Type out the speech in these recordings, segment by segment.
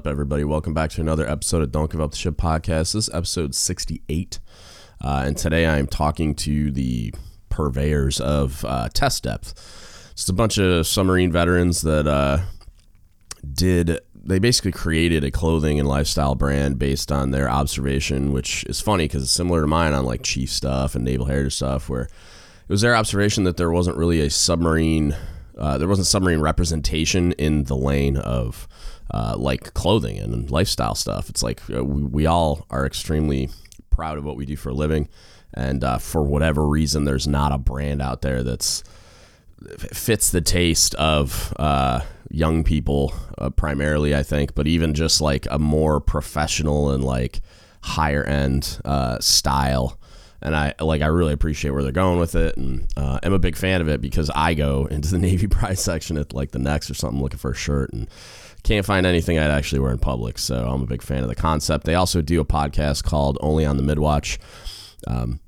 Up, everybody? Welcome back to another episode of Don't Give Up the Ship podcast. This is episode 68. Uh, and today I am talking to the purveyors of uh, test depth. Just a bunch of submarine veterans that uh, did, they basically created a clothing and lifestyle brand based on their observation, which is funny because it's similar to mine on like chief stuff and naval heritage stuff, where it was their observation that there wasn't really a submarine, uh, there wasn't submarine representation in the lane of uh, like clothing and lifestyle stuff. It's like uh, we, we all are extremely proud of what we do for a living, and uh, for whatever reason, there's not a brand out there that's fits the taste of uh, young people uh, primarily, I think, but even just like a more professional and like higher end uh, style. And I like I really appreciate where they're going with it, and uh, I'm a big fan of it because I go into the Navy Pride section at like the NEX or something looking for a shirt, and can't find anything I'd actually wear in public. So I'm a big fan of the concept. They also do a podcast called Only on the Midwatch. Um,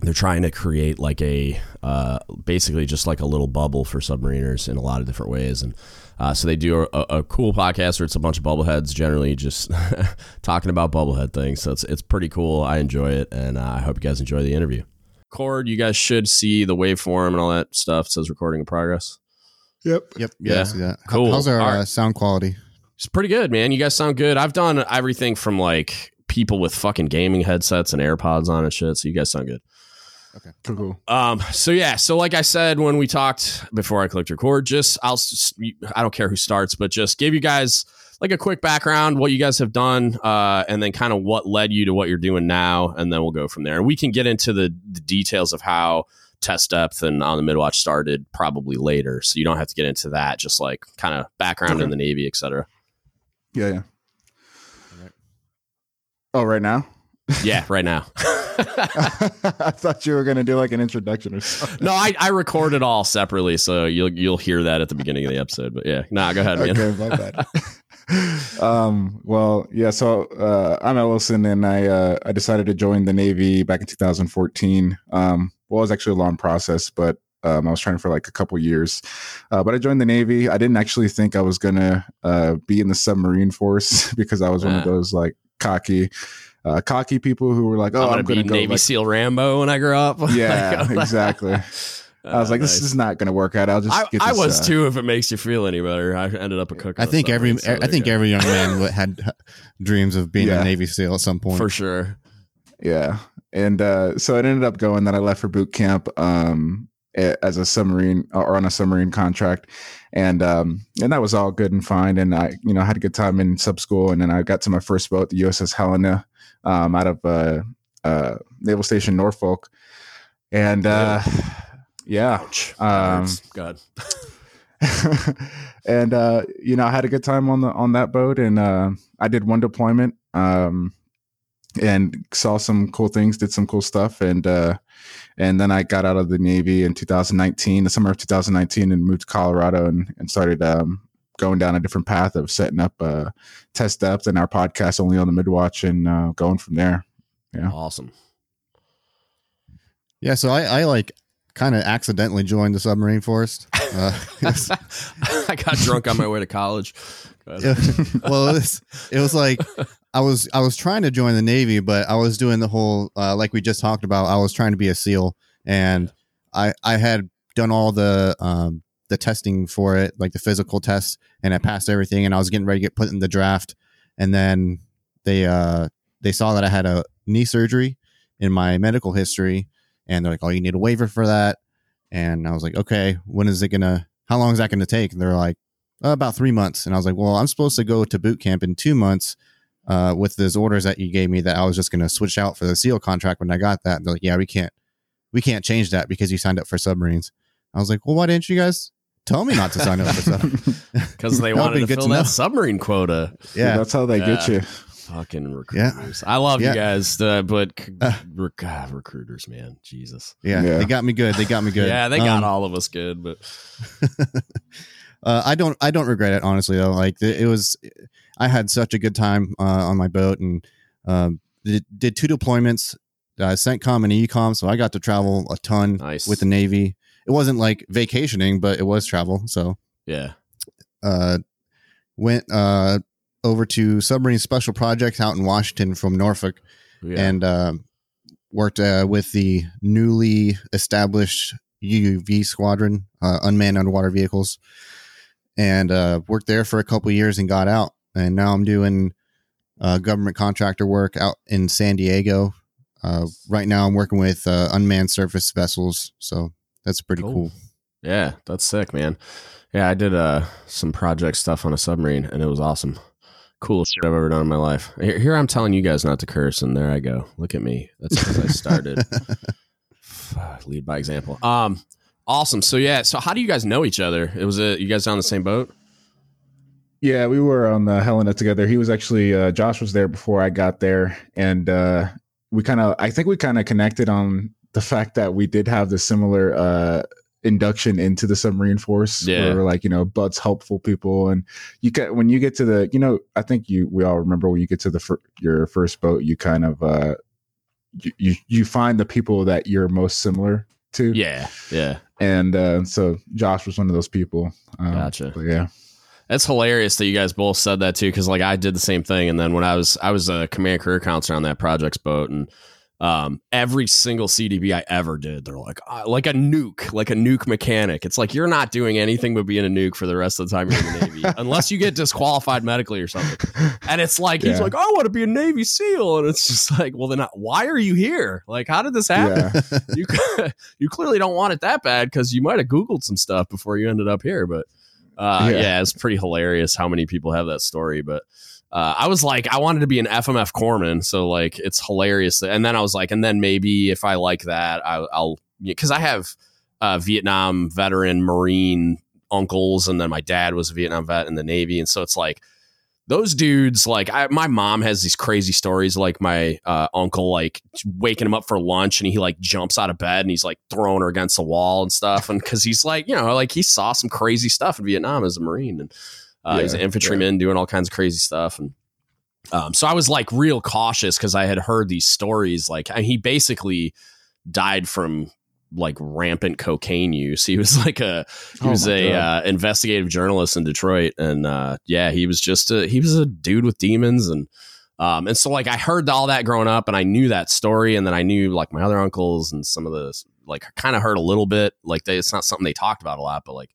they're trying to create like a uh, basically just like a little bubble for submariners in a lot of different ways and uh, so they do a, a, cool podcast where it's a bunch of bubbleheads generally just talking about bubblehead things so it's, it's pretty cool i enjoy it and uh, i hope you guys enjoy the interview cord you guys should see the waveform and all that stuff it says recording in progress Yep. Yep. Yeah. Yeah. I see that. How- Cool. How's our All uh, sound quality? It's pretty good, man. You guys sound good. I've done everything from like people with fucking gaming headsets and AirPods on and shit. So you guys sound good. Cool, cool. Um. So yeah. So like I said when we talked before I clicked record, just I'll s- I don't care who starts, but just give you guys like a quick background, what you guys have done, uh, and then kind of what led you to what you're doing now, and then we'll go from there. And we can get into the, the details of how test depth and on the midwatch started probably later, so you don't have to get into that. Just like kind of background in the Navy, etc. Yeah, yeah. Oh, right now? Yeah, right now. I thought you were gonna do like an introduction or something. No, I, I record it all separately, so you'll you'll hear that at the beginning of the episode. But yeah, nah, go ahead, man. okay, my bad. um, well, yeah. So uh, I'm Ellison, and I uh, I decided to join the Navy back in 2014. Um, well, it was actually a long process, but um, I was trying for like a couple years. Uh, but I joined the Navy. I didn't actually think I was gonna uh, be in the submarine force because I was one of Ah. those like cocky, uh, cocky people who were like, "Oh, I'm I'm, gonna, gonna, be go." Navy like, SEAL Rambo when I grow up. yeah, Like, exactly. I was like, "This nice. is not gonna work out." I'll just. I, get I was uh, too. If it makes you feel any better, I ended up a cook. I think every so I think there every young man had dreams of being Yeah. a Navy SEAL at some point. for sure. Yeah. And uh, so it ended up going that I left for boot camp um, as a submarine or on a submarine contract. And um, and that was all good and fine. And I, you know, had a good time in sub school. And then I got to my first boat, the USS Helena, um, out of uh, uh, Naval Station Norfolk. And uh, yeah. Um, God. and uh, you know, I had a good time on the on that boat, and uh, I did one deployment, um, and saw some cool things, did some cool stuff, and uh, and then I got out of the Navy in 2019, the summer of 2019, and moved to Colorado and and started um, going down a different path of setting up uh, test depth and our podcast only on the midwatch, and uh, going from there. Yeah. Awesome. Yeah. So I, I like kind of accidentally joined the submarine force. Uh, I got drunk on my way to college. Go ahead. it- well, it was, it was like I was I was trying to join the Navy, but I was doing the whole uh, like we just talked about. I was trying to be a SEAL, and I I had done all the um, the testing for it, like the physical tests, and I passed everything. And I was getting ready to get put in the draft, and then they uh, they saw that I had a knee surgery in my medical history, and they're like, "Oh, you need a waiver for that." And I was like, "Okay, when is it gonna? How long is that gonna take?" And they're like, "Uh, "About three months." And I was like, "Well, I'm supposed to go to boot camp in two months." Uh, with those orders that you gave me, that I was just going to switch out for the SEAL contract when I got that. They're like, "Yeah, we can't, we can't change that because you signed up for submarines." I was like, "Well, why didn't you guys tell me not to sign up for submarines?" Because they That would've wanted to been good fill to know. that submarine quota. yeah, that's how they get you. Fucking recruiters. I love Yeah. you guys, uh, but c- Uh. rec- God, recruiters, man. Jesus. yeah, Yeah. they got me good. They got me good. Yeah, they got Um, all of us good, but uh, I don't I don't regret it honestly though. Like it, it was, I had such a good time uh, on my boat and um, did, did two deployments, uh, CENTCOM and ECOM, so I got to travel a ton nice. with the Navy. It wasn't like vacationing, but it was travel. So yeah. uh, went uh, over to submarine special projects out in Washington from Norfolk, Yeah. and uh, worked uh, with the newly established UUV squadron, uh, unmanned underwater vehicles, and uh, worked there for a couple years and got out. And now I'm doing uh, government contractor work out in San Diego. Uh, right now, I'm working with uh, unmanned surface vessels, so that's pretty Cool. cool. Yeah, that's sick, man. Yeah, I did uh some project stuff on a submarine and it was awesome. Coolest shit I've ever done in my life. Here, here I'm telling you guys not to curse, and there I go. Look at me. That's because I started. Lead by example. Um, awesome. So yeah, so how do you guys know each other? It was a you guys on the same boat? Yeah, we were on the Helena together. He was actually uh, Josh was there before I got there, and uh, we kind of I think we kind of connected on the fact that we did have the similar uh, induction into the submarine force. Yeah. where like you know BUD/S helpful people, and you get when you get to the you know I think you we all remember when you get to the fir- your first boat, you kind of uh, you, you you find the people that you're most similar to. Yeah, yeah. and uh, so Josh was one of those people. Um, Gotcha. yeah. That's hilarious that you guys both said that too, because like I did the same thing, and then when I was I was a command career counselor on that project's boat, and um, every single CDB I ever did, they're like uh, like a nuke, like a nuke mechanic. It's like you're not doing anything but being a nuke for the rest of the time you're in the Navy, unless you get disqualified medically or something. And it's like he's Yeah. like, I want to be a Navy SEAL, and it's just like, well, then why are you here? Like, how did this happen? Yeah. you you clearly don't want it that bad because you might have googled some stuff before you ended up here but uh, yeah. Yeah. it's pretty hilarious how many people have that story but uh, i was like i wanted to be an fmf corpsman so like it's hilarious. And then i was like and then maybe if i like that I, i'll because i have uh, vietnam veteran marine uncles and then my dad was a vietnam vet in the navy and so it's like those dudes like I, my mom has these crazy stories like my uh, uncle like waking him up for lunch and he like jumps out of bed and he's like throwing her against the wall and stuff and because he's like you know like he saw some crazy stuff in vietnam as a marine and uh, he's an Yeah, infantryman doing all kinds of crazy stuff. And um, so i was like real cautious because i had heard these stories like and he basically died from like rampant cocaine use. He was like a he Oh was a uh, investigative journalist in Detroit, and uh, yeah, he was just a he was a dude with demons, and um, and so like I heard all that growing up, and I knew that story, and then I knew like my other uncles and some of the like kind of heard a little bit, like they, it's not something they talked about a lot, but like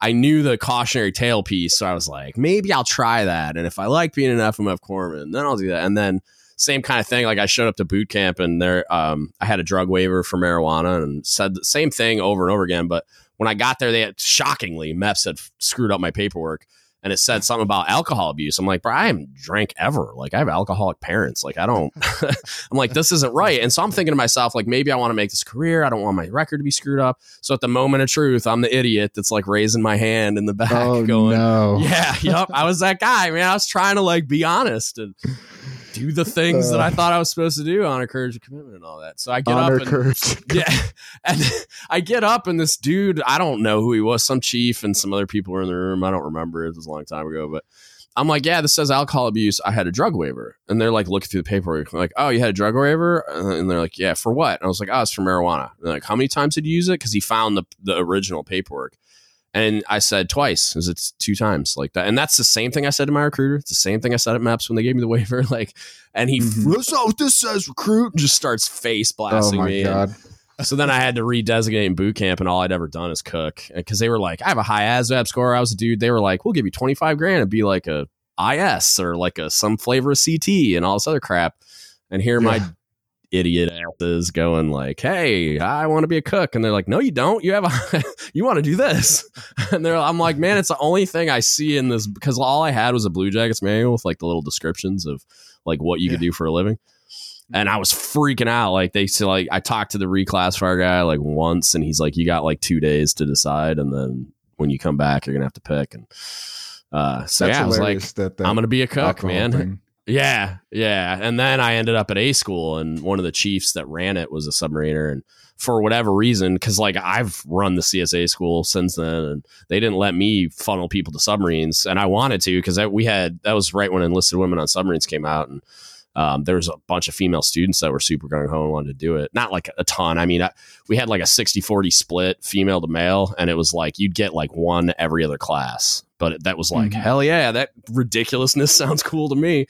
I knew the cautionary tale piece, so I was like maybe I'll try that, and if I like being an FMF corpsman, then I'll do that, and then. Same kind of thing. Like I showed up to boot camp and there, um, I had a drug waiver for marijuana and said the same thing over and over again. But when I got there, they had shockingly MEPS had screwed up my paperwork and it said something about alcohol abuse. I'm like, bro, I haven't drank ever. Like I have alcoholic parents. Like I don't. I'm like, this isn't right. And so I'm thinking to myself, like maybe I want to make this career. I don't want my record to be screwed up. So at the moment of truth, I'm the idiot that's like raising my hand in the back, Oh going, no! yeah, yep. I was that guy, man. I was trying to like be honest and do the things that I thought I was supposed to do, honor, courage, and commitment, and all that. So I get Honor, up and courage. yeah, and I get up and this dude, I don't know who he was, some chief and some other people were in the room. I don't remember. It was a long time ago, but I'm like, yeah, this says alcohol abuse. I had a drug waiver, and they're like looking through the paperwork, like, oh, you had a drug waiver, uh, and they're like, yeah, for what? And I was like, oh, it's for marijuana. Like, how many times did you use it? Because he found the the original paperwork. And I said twice. Is it two times like that? And that's the same thing I said to my recruiter. It's the same thing I said at MEPS when they gave me the waiver. Like, and he, Mhm. that's not what this says, recruit, and just starts face Oh blasting my me. God! so then I had to redesignate in boot camp, and all I'd ever done is cook. Because they were like, I have a high ASVAB score. I was a dude. They were like, we'll give you 25 grand and be like a IS or like a some flavor of CT and all this other crap. And here my Yeah. Idiot asses going like, hey, I want to be a cook. And they're like, no, you don't. You have a, you want to do this. And they're, I'm like, man, it's the only thing I see in this because all I had was a Blue Jackets manual with like the little descriptions of like what you could do for a living and I was freaking out. Like they said, like I talked to the reclassifier guy like once, and he's like, "You got like two days to decide, and then when you come back, you're gonna have to pick." And uh, so That's yeah, I was like, that, that "I'm gonna be a cook, man." thing. Yeah, yeah. And then I ended up at A school, and one of the chiefs that ran it was a submariner. And for whatever reason, because like I've run the CSA school since then, and they didn't let me funnel people to submarines, and I wanted to because we had that was right when enlisted women on submarines came out, and um, there was a bunch of female students that were super gung ho and wanted to do it. Not like a ton. I mean, I, we had like a 60 40 split female to male, and it was like you'd get like one every other class but that was like Mhm. hell yeah, that ridiculousness sounds cool to me.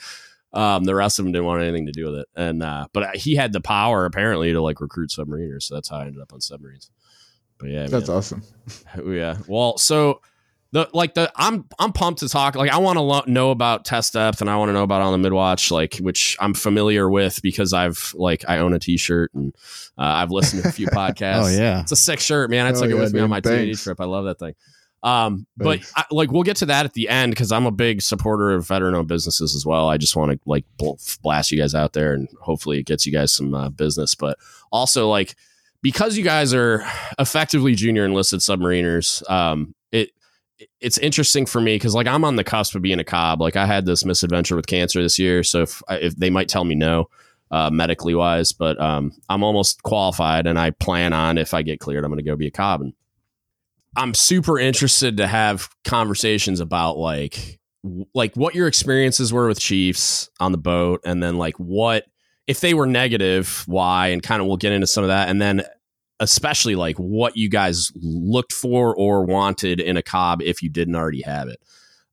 Um, the rest of them didn't want anything to do with it, and uh, but he had the power apparently to like recruit submariners, so that's how I ended up on submarines. But yeah, That's man. awesome. yeah. Well, so the like the I'm I'm pumped to talk. Like I want to lo- know about test depth, and I want to know about on the midwatch, like which I'm familiar with because I've like I own a T-shirt and uh, I've listened to a few podcasts. Oh yeah. It's a sick shirt, man. I Oh, took it yeah, with me on my Thanks. trip. I love that thing. Um, but I, like we'll get to that at the end because I'm a big supporter of veteran-owned businesses as well. I just want to like bl- blast you guys out there, and hopefully it gets you guys some uh, business. But also like because you guys are effectively junior enlisted submariners, um, it it's interesting for me because like I'm on the cusp of being a cob. Like I had this misadventure with cancer this year, so if if they might tell me no, uh, medically wise, but um, I'm almost qualified, and I plan on if I get cleared, I'm going to go be a cob. And I'm super interested to have conversations about like like what your experiences were with Chiefs on the boat, and then like what if they were negative, why, and kind of we'll get into some of that, and then especially like what you guys looked for or wanted in a cob if you didn't already have it.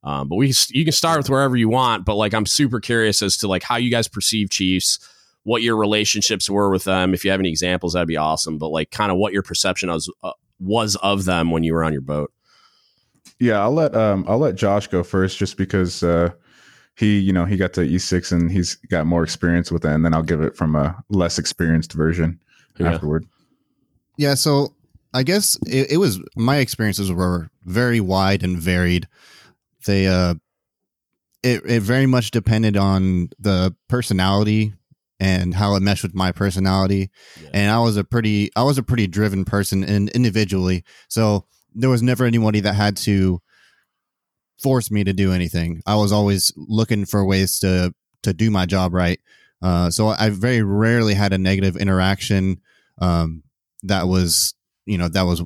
Um, but we you can start with wherever you want, but like I'm super curious as to like how you guys perceive Chiefs, what your relationships were with them. If you have any examples, that'd be awesome. But like kind of what your perception was uh, was of them when you were on your boat. Yeah, I'll let um I'll let Josh go first just because uh he, you know, he got to E6 and he's got more experience with it, and then I'll give it from a less experienced version Yeah. afterward. Yeah, so I guess it, it was my experiences were very wide and varied. They uh it it very much depended on the personality and how it meshed with my personality. Yeah. And I was a pretty I was a pretty driven person and individually. So there was never anybody that had to force me to do anything. I was always looking for ways to to do my job right. Uh, so I very rarely had a negative interaction um, that was you know that was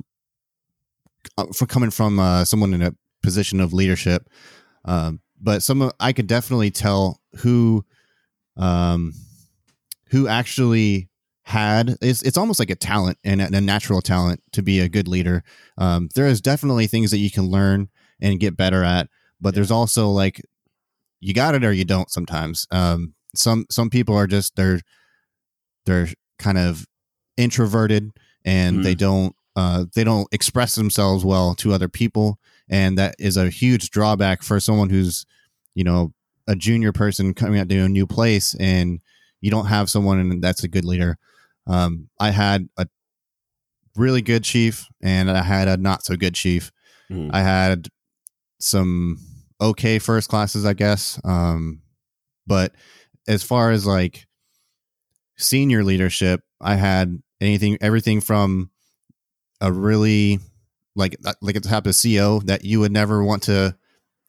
uh, for coming from uh, someone in a position of leadership. Um, but some of, I could definitely tell who um, who actually had it's it's almost like a talent and a, a natural talent to be a good leader. Um, there is definitely things that you can learn and get better at, but there's also like you got it or you don't sometimes. Um, some some people are just they're they're kind of introverted and they don't uh, they don't express themselves well to other people, and that is a huge drawback for someone who's you know a junior person coming out to a new place and you don't have someone and that's a good leader. Um, I had a really good chief and I had a not so good chief. Mhm. I had some okay first classes, I guess. Um, but as far as like senior leadership, I had anything, everything from a really like uh, like a type of CO that you would never want to.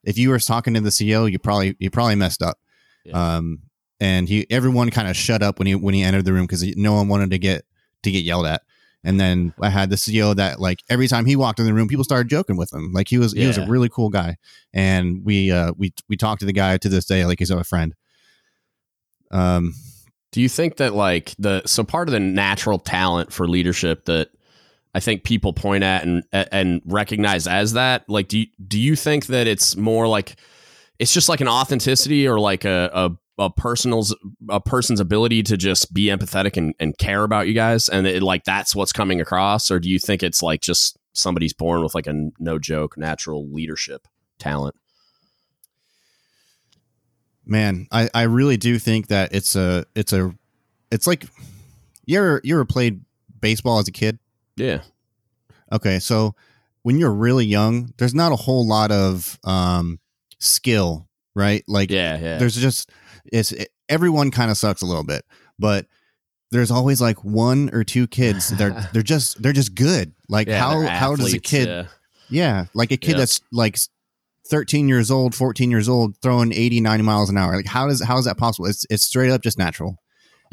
If you were talking to the CO, you probably you probably messed up. Yeah. Um, and he everyone kind of shut up when he when he entered the room because no one wanted to get to get yelled at. And then I had the CO that like every time he walked in the room, people started joking with him. Like he was he was a really cool guy, and we uh we we talked to the guy to this day like he's a friend. Um, Do you think that like the so part of the natural talent for leadership that I think people point at and and recognize as that like do you, do you think that it's more like it's just like an authenticity or like a a, a personal's a person's ability to just be empathetic and, and care about you guys and it, like that's what's coming across or do you think it's like just somebody's born with like a no joke natural leadership talent man, I I really do think that it's a it's a it's like you ever you ever played baseball as a kid? yeah Okay, so when you're really young, there's not a whole lot of um, skill, right? Like, yeah yeah there's just it's it, eh, everyone kind of sucks a little bit, but there's always like one or two kids. They're they're just they're just good. Like Yeah, how they're how does a kid? yeah. Yeah, like a kid Yeah. that's like 13 years old, 14 years old, throwing 80, 90 miles an hour. Like how does how is that possible? It's it's straight up just natural.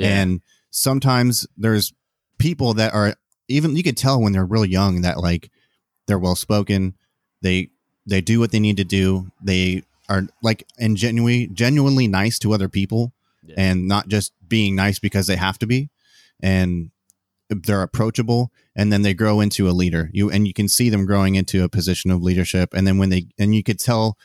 And sometimes there's people that are even you could tell when they're real young that like they're well spoken, they they do what they need to do. They are like and genuinely genuinely nice to other people Yeah. and not just being nice because they have to be. And they're approachable and then they grow into a leader you and you can see them growing into a position of leadership and then when they and you could tell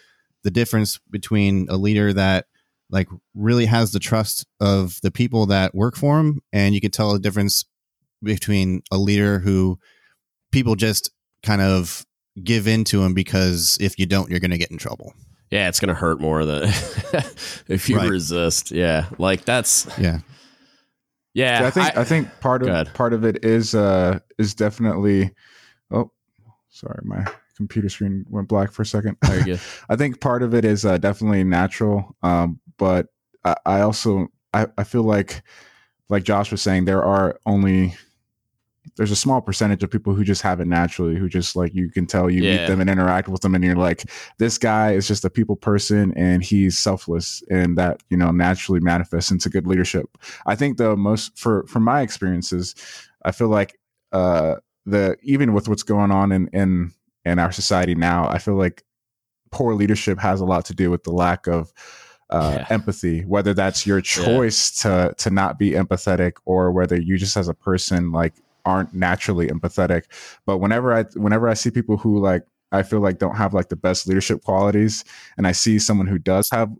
the difference between a leader that like really has the trust of the people that work for him and you could tell the difference between a leader who people just kind of give in to him because if you don't you're going to get in trouble yeah it's going to hurt more than if you Right. resist yeah like that's yeah yeah So I think I, think part of part of it is uh is definitely oh sorry my computer screen went black for a second. There you. I think part of it is uh, definitely natural, um, but I, I also I, I feel like like Josh was saying there are only there's a small percentage of people who just have it naturally who just like you can tell you Yeah. meet them and interact with them and you're like this guy is just a people person and he's selfless and that you know naturally manifests into good leadership i think the most for from my experiences i feel like uh the even with what's going on in in in our society now i feel like poor leadership has a lot to do with the lack of uh, Yeah. empathy whether that's your choice to to not be empathetic or whether you just as a person like aren't naturally empathetic but whenever i whenever i see people who like i feel like don't have like the best leadership qualities and i see someone who does have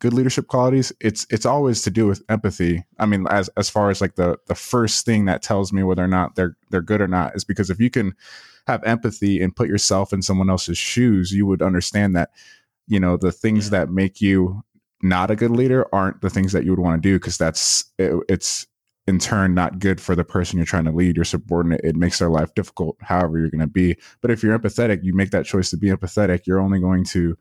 good leadership qualities it's it's always to do with empathy i mean as as far as like the the first thing that tells me whether or not they're they're good or not is because if you can have empathy and put yourself in someone else's shoes you would understand that you know the things Yeah. that make you not a good leader aren't the things that you would want to do because that's it, it's in turn not good for the person you're trying to lead your subordinate. It makes their life difficult however you're going to be. But if you're empathetic you make that choice to be empathetic. You're only going to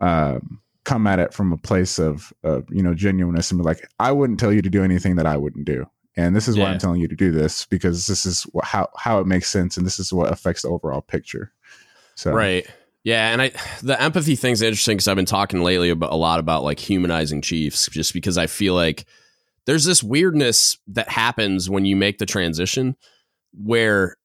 um, come at it from a place of, of you know genuineness and be like i wouldn't tell you to do anything that i wouldn't do. And this is why i'm telling you to do this because this is wh- how how it makes sense and this is what affects the overall picture. So Right. Yeah, and I the empathy thing's interesting because I've been talking lately about a lot about like humanizing chiefs, just because I feel like there's this weirdness that happens when you make the transition, where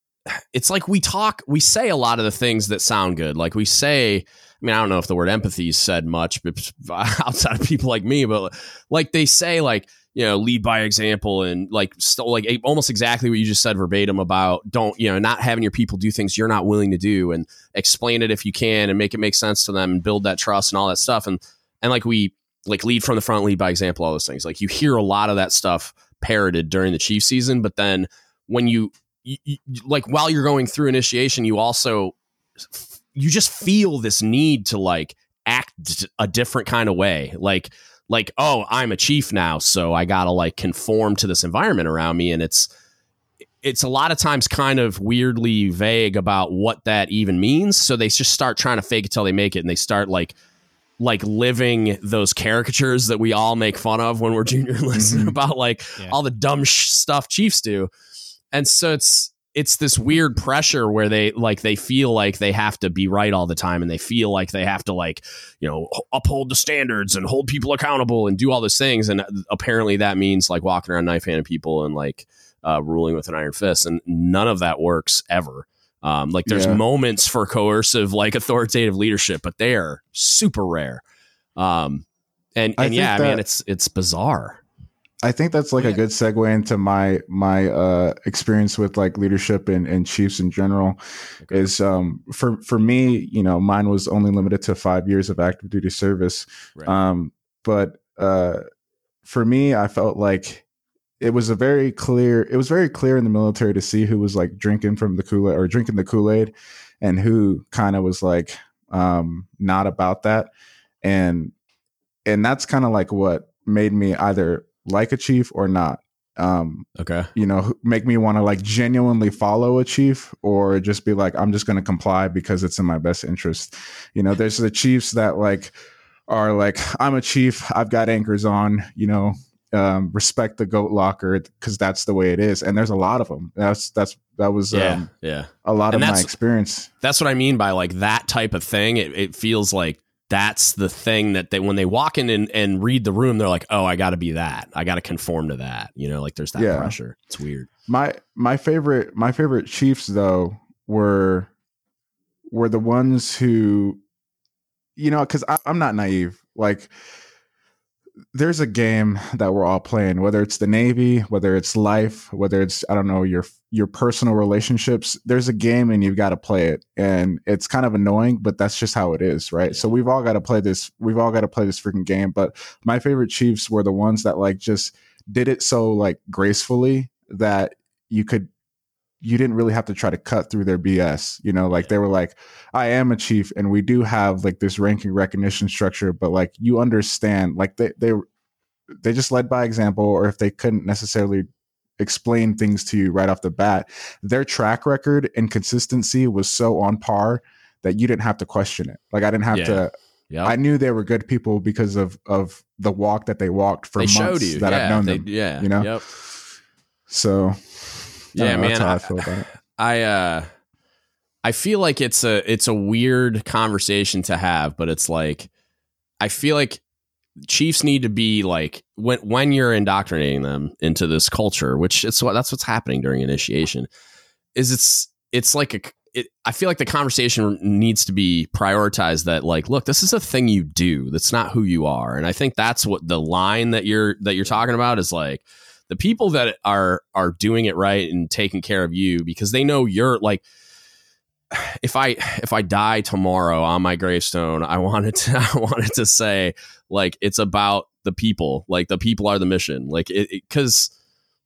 it's like we talk, we say a lot of the things that sound good. Like we say, I mean, I don't know if the word empathy is said much, outside of people like me, but like they say, like you know, lead by example and like still like almost exactly what you just said verbatim about don't you know not having your people do things you're not willing to do and explain it if you can and make it make sense to them and build that trust and all that stuff and and like we like lead from the front lead by example all those things. Like you hear a lot of that stuff parroted during the chief season but then when you, you, you like while you're going through initiation you also you just feel this need to like act a different kind of way. Like like oh i'm a chief now so i gotta like conform to this environment around me. And it's it's a lot of times kind of weirdly vague about what that even means. So they just start trying to fake it till they make it and they start like like living those caricatures that we all make fun of when we're junior enlisted Mhm. about like Yeah. all the dumb sh- stuff chiefs do and so it's it's this weird pressure where they like they feel like they have to be right all the time and they feel like they have to like you know uphold the standards and hold people accountable and do all those things and apparently that means like walking around knife handing people and like uh, ruling with an iron fist and none of that works ever um, like there's Yeah. moments for coercive like authoritative leadership but they are super rare um, and and yeah i mean that- it's it's bizarre I think that's like a good segue into my my uh, experience with like leadership and, and chiefs in general. Okay. Is um, for for me, you know, mine was only limited to five years of active duty service. Right. Um, but uh, for me, I felt like it was a very clear. It was very clear in the military to see who was like drinking from the Kool Aid or drinking the Kool Aid, and who kind of was like um, not about that. And and that's kind of like what made me either like a chief or not. Um, okay you know, make me want to like genuinely follow a chief or just be like, I'm just going to comply because it's in my best interest. You know, there's the chiefs that like are like, I'm a chief, I've got anchors on, you know, um, respect the goat locker because that's the way it is. And there's a lot of them. That's, that's, that was yeah um, yeah a lot And of my experience. that's what I mean by like that type of thing. It, it feels like that's the thing that they when they walk in and, and read the room, they're like, oh, I got to be that. I got to conform to that. You know, like there's that Yeah. pressure. It's weird. my my favorite my favorite chiefs though were were the ones who you know because i'm not naive like there's a game that we're all playing, whether it's the Navy, whether it's life, whether it's I don't know your your personal relationships. There's a game and you've got to play it, and it's kind of annoying, but that's just how it is, right? So we've all got to play this. We've all got to play this freaking game. But my favorite Chiefs were the ones that like just did it so like gracefully that you could you didn't really have to try to cut through their BS. You know, like they were like, I am a chief and we do have like this ranking recognition structure, but like you understand, like they they they just led by example, or if they couldn't necessarily explain things to you right off the bat, their track record and consistency was so on par that you didn't have to question it. Like I didn't have Yeah. to Yeah. I knew they were good people because of of the walk that they walked for they months that yeah, I've known they, them. Yeah. you know? Yep. So Yeah, know, that's man. I- feel about it. I uh I feel like it's a it's a weird conversation to have, but it's like I feel like Chiefs need to be like when when you're indoctrinating them into this culture, which it's what that's what's happening during initiation, is it's it's like a it, I feel like the conversation needs to be prioritized that like look this is a thing you do that's not who you are and I think that's what the line that you're that you're talking about is like the people that are are doing it right and taking care of you because they know you're like if I if I die tomorrow on my gravestone, I wanted to I wanted to say like it's about the people, like the people are the mission, like it because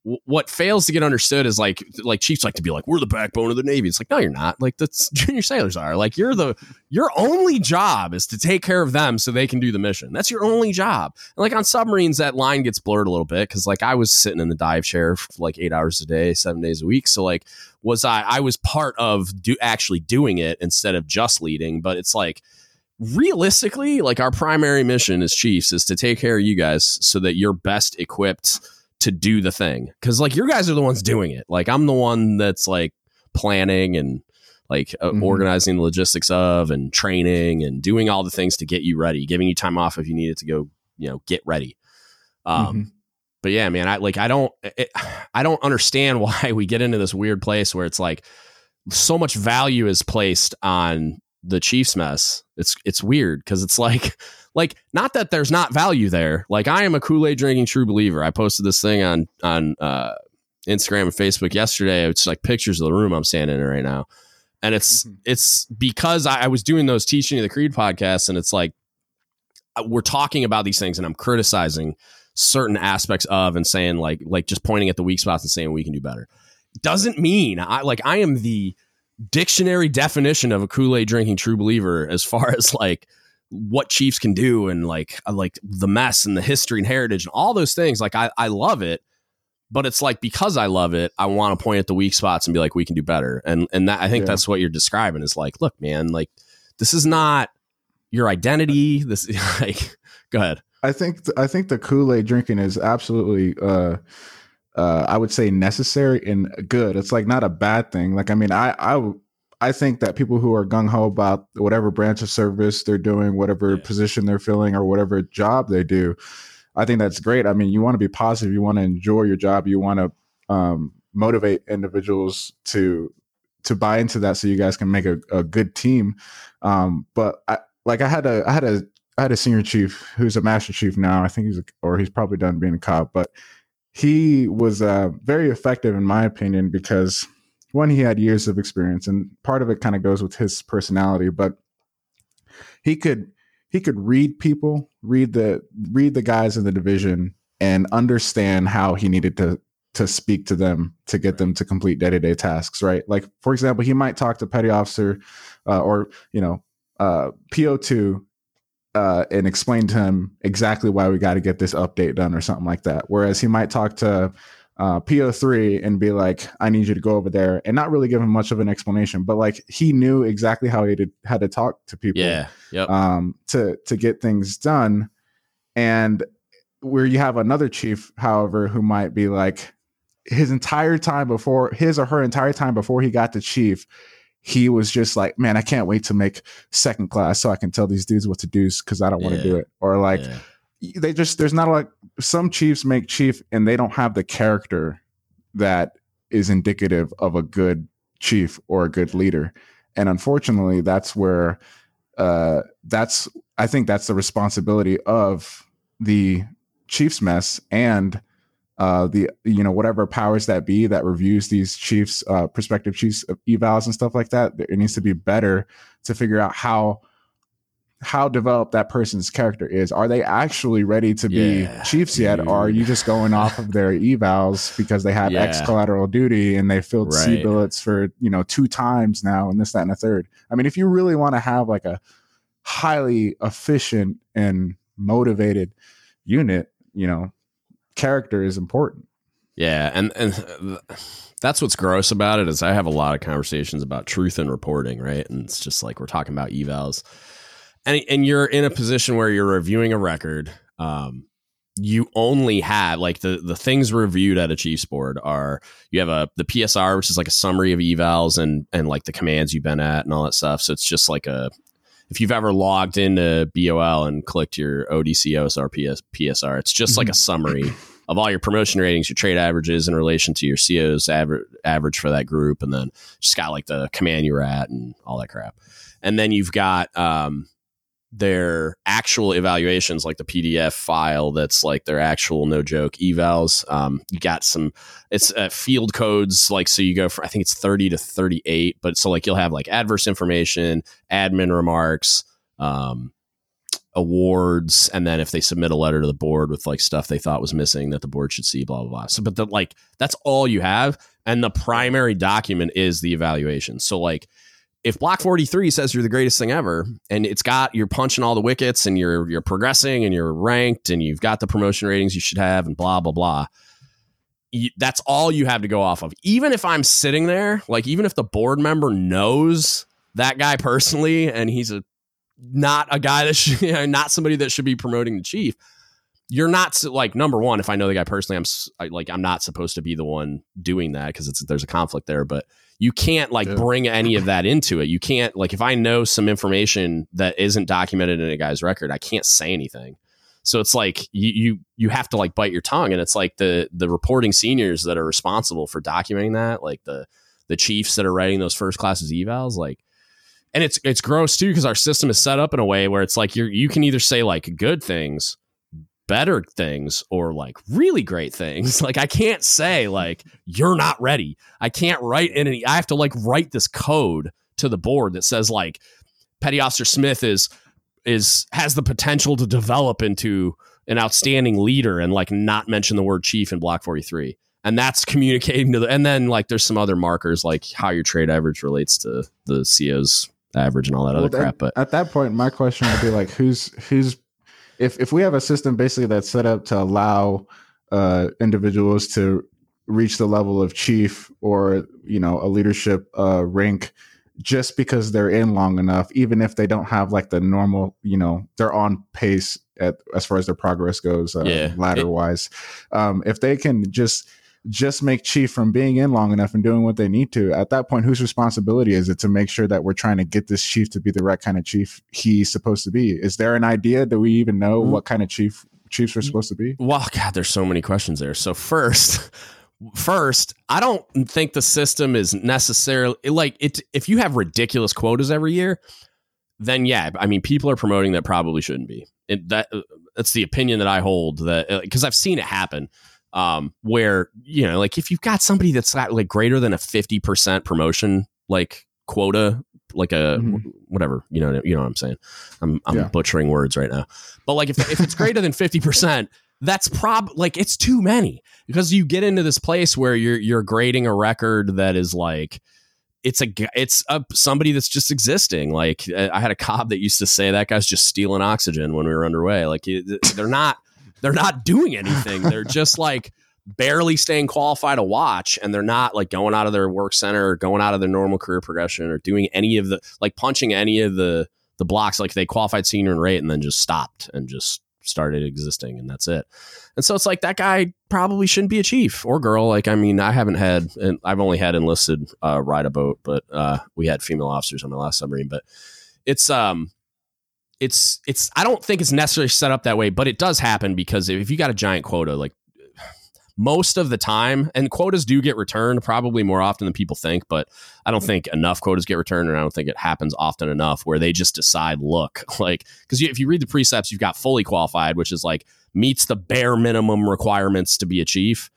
what fails to get understood is like like Chiefs like to be like we're the backbone of the Navy. It's like no, you're not. Like that's junior sailors are. Like you're the your only job is to take care of them so they can do the mission. That's your only job. And like on submarines, that line gets blurred a little bit because like I was sitting in the dive chair for like eight hours a day, seven days a week. So like was I I was part of do actually doing it instead of just leading. But it's like realistically, like our primary mission as Chiefs is to take care of you guys so that you're best equipped to do the thing. Cause like your guys are the ones doing it. Like I'm the one that's like planning and like uh, Mhm. organizing the logistics of and training and doing all the things to get you ready, giving you time off if you needed to go, you know, get ready. Um, Mhm. but yeah, man, I like I don't it, I don't understand why we get into this weird place where it's like so much value is placed on the Chiefs mess. It's it's weird because it's like like not that there's not value there. Like I am a Kool Aid drinking true believer. I posted this thing on on uh, Instagram and Facebook yesterday. It's like pictures of the room I'm standing in right now, and it's Mhm. it's because I, I was doing those teaching of the creed podcasts, and it's like uh, we're talking about these things, and I'm criticizing certain aspects of and saying like like just pointing at the weak spots and saying we can do better doesn't mean I like I am the dictionary definition of a Kool-Aid drinking true believer as far as like what Chiefs can do and like like the mess and the history and heritage and all those things. Like I, I love it, but it's like because I love it, I want to point at the weak spots and be like, we can do better. And and that I think Yeah. that's what you're describing is like, look, man, like this is not your identity. This is like go ahead. I think I think the Kool Aid drinking is absolutely, uh, uh, I would say necessary and good. It's like not a bad thing. Like I mean, I I I think that people who are gung ho about whatever branch of service they're doing, whatever Yeah. position they're filling, or whatever job they do, I think that's great. I mean, you want to be positive, you want to enjoy your job, you want to um, motivate individuals to to buy into that, so you guys can make a, a good team. Um, but I like I had a I had a I had a senior chief who's a master chief now. I think he's a, or he's probably done being a COB, but he was uh, very effective in my opinion because one he had years of experience, and part of it kind of goes with his personality. But he could he could read people, read the read the guys in the division, and understand how he needed to to speak to them to get them to complete day to day tasks. Right, like for example, he might talk to petty officer uh, or you know uh, PO two uh, and explain to him exactly why we got to get this update done or something like that. Whereas he might talk to uh, PO3 and be like, I need you to go over there and not really give him much of an explanation, but like he knew exactly how he did, had to talk to people Yeah. Yep. um, to, to get things done. And where you have another chief, however, who might be like his entire time before his or her entire time before he got to chief, he was just like, man, I can't wait to make second class so I can tell these dudes what to do because I don't want to Yeah. do it. Or like yeah. they just there's not like some chiefs make chief and they don't have the character that is indicative of a good chief or a good leader. And unfortunately, that's where uh that's I think that's the responsibility of the chiefs mess and uh, the you know whatever powers that be that reviews these chiefs uh, prospective chiefs evals and stuff like that it needs to be better to figure out how how developed that person's character is. Are they actually ready to be Yeah, chiefs yet? Or are you just going off of their evals because they have x collateral duty and they filled c Right. billets for you know two times now and this that and a third? I mean if you really want to have like a highly efficient and motivated unit you know character is important. Yeah, and and that's what's gross about it is I have a lot of conversations about truth and reporting, right? And it's just like we're talking about evals, and and you're in a position where you're reviewing a record. Um, you only have like the the things reviewed at a Chiefs board are you have a the PSR, which is like a summary of evals and and like the commands you've been at and all that stuff. So it's just like a if you've ever logged into BOL and clicked your ODCOS or PS, PSR, it's just like a summary of all your promotion ratings, your trait averages in relation to your CO's average average for that group, and then just got like the command you were at and all that crap. And then you've got um, their actual evaluations, like the PDF file that's like their actual no joke evals. Um, you got some, it's uh, field codes, like so you go for I think it's thirty to thirty eight, but so like you'll have like adverse information, admin remarks. Um, awards and then if they submit a letter to the board with like stuff they thought was missing that the board should see blah blah blah so but the, like that's all you have and the primary document is the evaluation so like if block 43 says you're the greatest thing ever and it's got you're punching all the wickets and you're you're progressing and you're ranked and you've got the promotion ratings you should have and blah blah blah you, that's all you have to go off of even if i'm sitting there like even if the board member knows that guy personally and he's a not a guy that should, you know, not somebody that should be promoting the chief. You're not like number one. If I know the guy personally, I'm like I'm not supposed to be the one doing that because it's there's a conflict there. But you can't like Yeah. bring any of that into it. You can't like if I know some information that isn't documented in a guy's record, I can't say anything. So it's like you you you have to like bite your tongue, and it's like the the reporting seniors that are responsible for documenting that, like the the chiefs that are writing those first classes evals, like and it's it's gross too because our system is set up in a way where it's like you you can either say like good things better things or like really great things like i can't say mm-hmm. like you're not ready. I can't write in any i have to like write this code to the board that says like petty officer smith is is has the potential to develop into an outstanding leader and like not mention the word chief in block 43 and that's communicating to the and then like there's some other markers like how your trait average relates to the CO's average and all that Well, other then, crap but at that point, my question would be like, who's who's if if we have a system basically that's set up to allow uh, individuals to reach the level of chief or you know a leadership uh, rank just because they're in long enough, even if they don't have like the normal, you know, they're on pace at as far as their progress goes, uh, Yeah. ladder wise. Um, if they can just just make chief from being in long enough and doing what they need to at that point whose responsibility is it to make sure that we're trying to get this chief to be the right kind of chief he's supposed to be is there an idea do we even know Mm. what kind of chief chiefs are mm-hmm. supposed to be Well, God, there's so many questions there. So first, first, I don't think the system is necessarily like it. If you have ridiculous quotas every year, then yeah, I mean, people are promoting that probably shouldn't be. It, that uh, that's the opinion that I hold. That uh, because I've seen it happen. Um, where you know, like if you've got somebody that's got like greater than a fifty percent promotion like quota, like a Mhm. whatever, you know, you know what I'm saying. I'm I'm Yeah. butchering words right now, but like if if it's greater than fifty percent, that's prob like it's too many because you get into this place where you're you're grading a record that is like it's a it's a somebody that's just existing like i had a COB that used to say that guy's just stealing oxygen when we were underway like they're not they're not doing anything they're just like barely staying qualified to watch and they're not like going out of their work center or going out of their normal career progression or doing any of the like punching any of the the blocks like they qualified senior and rate and then just stopped and just started existing and that's it and so it's like that guy probably shouldn't be a chief or girl. Like, I mean, I haven't had, and I've only had enlisted uh, ride a boat, but uh, we had female officers on my last submarine. But it's, um, it's, it's. I don't think it's necessarily set up that way, but it does happen because if you got a giant quota, like most of the time, and quotas do get returned probably more often than people think, but I don't think enough quotas get returned, and I don't think it happens often enough where they just decide, look, like, because if you read the precepts, you've got fully qualified, which is like meets the bare minimum requirements to be a chief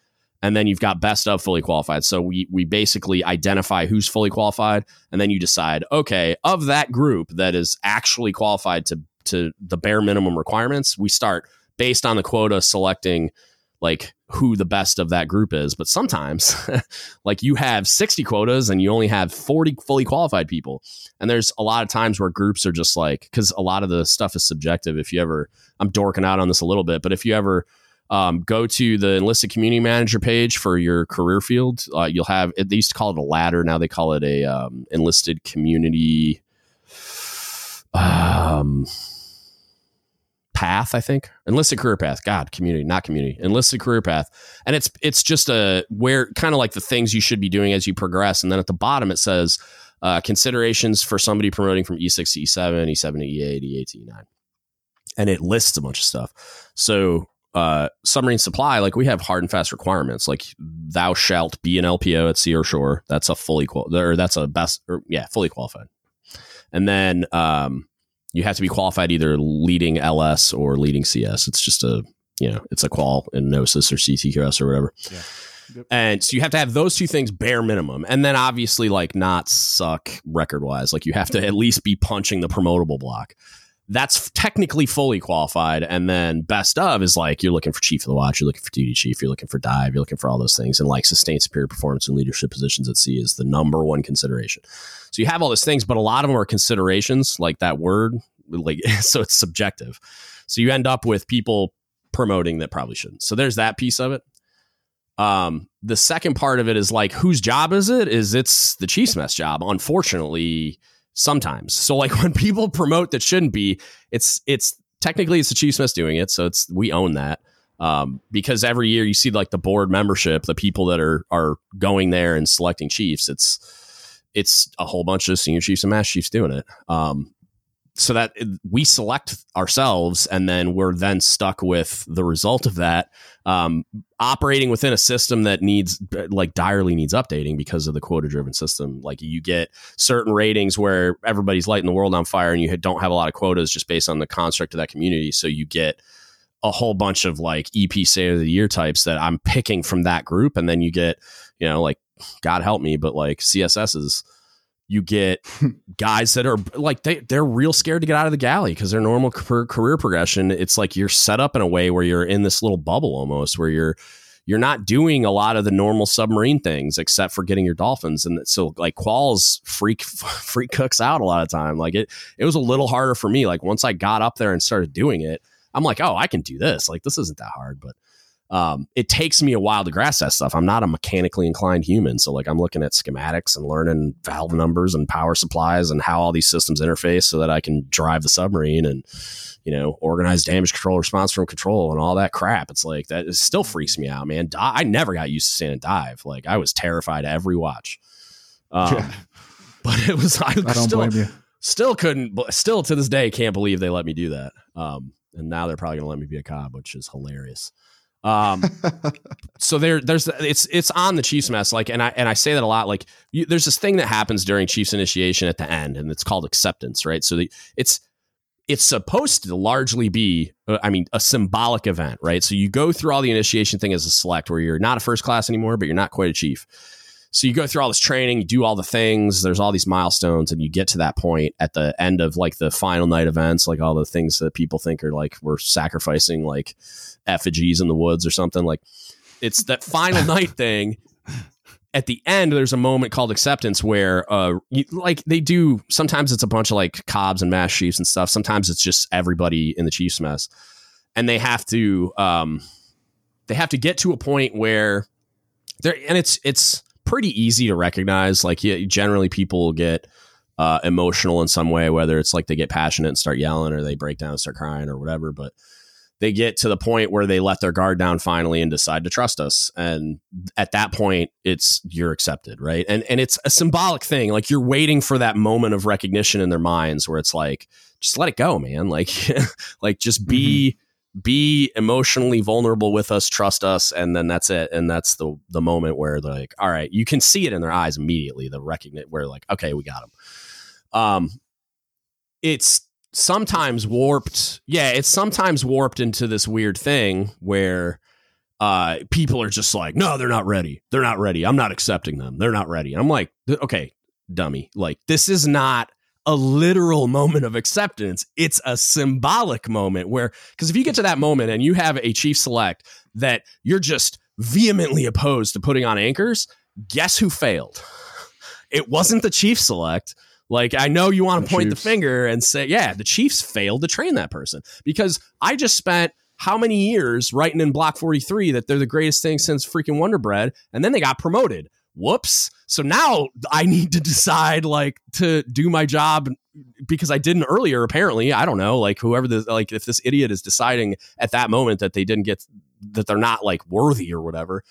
and then you've got best of fully qualified. So we we basically identify who's fully qualified, and then you decide, okay, of that group that is actually qualified to to the bare minimum requirements, we start based on the quota selecting like who the best of that group is. But sometimes, like you have 60 quotas and you only have 40 fully qualified people. And there's a lot of times where groups are just like, because a lot of the stuff is subjective. If you ever, I'm dorking out on this a little bit, but if you ever um, go to the enlisted community manager page for your career field. Uh, you'll have they used to call it a ladder. Now they call it a um, enlisted community um, path. I think enlisted career path. God, community, not community. Enlisted career path, and it's it's just a where kind of like the things you should be doing as you progress. And then at the bottom it says uh, considerations for somebody promoting from E6 to E7, E7 to E8, E8 to E9 and it lists a bunch of stuff. So uh, submarine supply, like we have hard and fast requirements, like thou shalt be an LPO at sea or shore. That's a fully qual, or that's a best, or yeah, fully qualified. And then um, you have to be qualified either leading LS or leading CS. It's just a you know, it's a qual in Gnosis or CTQS or whatever. Yeah. Yep. And so you have to have those two things bare minimum. And then obviously like not suck record wise. Like you have to at least be punching the promotable block that's technically fully qualified. And then best of is like you're looking for chief of the watch, you're looking for duty chief, you're looking for dive, you're looking for all those things. And like sustained superior performance and leadership positions at sea is the number one consideration. So you have all those things, but a lot of them are considerations, like that word, like so it's subjective. So you end up with people promoting that probably shouldn't. So there's that piece of it. Um, the second part of it is like whose job is it? Is it's the chief's mess job. Unfortunately, sometimes. So like when people promote that shouldn't be, it's it's technically it's the Chiefs mess doing it, so it's we own that. Um, because every year you see like the board membership, the people that are are going there and selecting chiefs, it's it's a whole bunch of senior chiefs and mass chiefs doing it. Um, so that we select ourselves and then we're then stuck with the result of that um, operating within a system that needs like direly needs updating because of the quota driven system. Like you get certain ratings where everybody's lighting the world on fire and you don't have a lot of quotas just based on the construct of that community. So you get a whole bunch of like ep say of the year types that i'm picking from that group. And then you get you know like god help me but like css's you get guys that are like they they're real scared to get out of the galley because their normal career progression it's like you're set up in a way where you're in this little bubble almost where you're you're not doing a lot of the normal submarine things except for getting your dolphins. And so like quals freak freak cooks out a lot of time. Like it it was a little harder for me. Like once I got up there and started doing it I'm like oh I can do this. Like this isn't that hard but um, it takes me a while to grasp that stuff. I'm not a mechanically inclined human. So like I'm looking at schematics and learning valve numbers and power supplies and how all these systems interface so that I can drive the submarine and, you know, organize damage control response from control and all that crap. It's like that it still freaks me out, man. I never got used to stand and dive. Like I was terrified every watch. Um, yeah. But it was, I, I don't still, blame you. Still couldn't, still to this day, can't believe they let me do that. Um, and now they're probably going to let me be a cop, which is hilarious. Um, so there, there's it's it's on the Chiefs mess. Like, and I and I say that a lot. Like, you, there's this thing that happens during Chiefs initiation at the end, and it's called acceptance, right? So the, it's it's supposed to largely be, uh, I mean, a symbolic event, right? So you go through all the initiation thing as a select, where you're not a first class anymore, but you're not quite a chief. So you go through all this training, you do all the things. There's all these milestones, and you get to that point at the end of like the final night events, like all the things that people think are like we're sacrificing, like effigies in the woods or something. Like it's that final night thing. At the end, there's a moment called acceptance where, uh, you, like they do. Sometimes it's a bunch of like cobs and mass chiefs and stuff. Sometimes it's just everybody in the chiefs mess, and they have to, um, they have to get to a point where they're, and it's it's pretty easy to recognize. Like yeah, generally, people get uh, emotional in some way, whether it's like they get passionate and start yelling, or they break down and start crying, or whatever. But they get to the point where they let their guard down finally and decide to trust us. And at that point it's you're accepted right? And and it's a symbolic thing. Like you're waiting for that moment of recognition in their minds where it's like just let it go man. Like like just be mm-hmm. be emotionally vulnerable with us trust us and then that's it. And that's the the moment where they're like all right you can see it in their eyes immediately the recognition where like okay we got them um it's sometimes warped. Yeah, it's sometimes warped into this weird thing where uh, people are just like, no, they're not ready. They're not ready. I'm not accepting them. They're not ready. And I'm like, okay, dummy. Like, this is not a literal moment of acceptance. It's a symbolic moment where, because if you get to that moment and you have a chief select that you're just vehemently opposed to putting on anchors, guess who failed? It wasn't the chief select. Like, I know you want to point Chiefs. the finger and say, yeah, the Chiefs failed to train that person because I just spent how many years writing in Block 43 that they're the greatest thing since freaking Wonder Bread, and then they got promoted. Whoops. So now I need to decide like to do my job because I didn't earlier, apparently. I don't know. Like whoever the like if this idiot is deciding at that moment that they didn't get that they're not like worthy or whatever.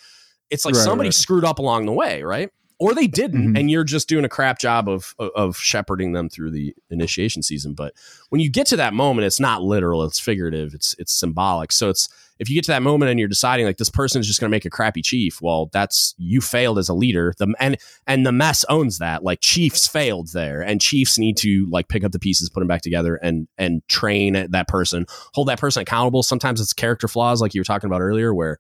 It's like right, somebody right. screwed up along the way, right? Or they didn't mm-hmm. and you're just doing a crap job of of shepherding them through the initiation season. But when you get to that moment it's not literal it's figurative it's it's symbolic. So it's if you get to that moment and you're deciding like this person is just going to make a crappy chief well that's you failed as a leader. The and and the mess owns that. Like chiefs failed there and chiefs need to like pick up the pieces put them back together and and train that person hold that person accountable. Sometimes it's character flaws like you were talking about earlier where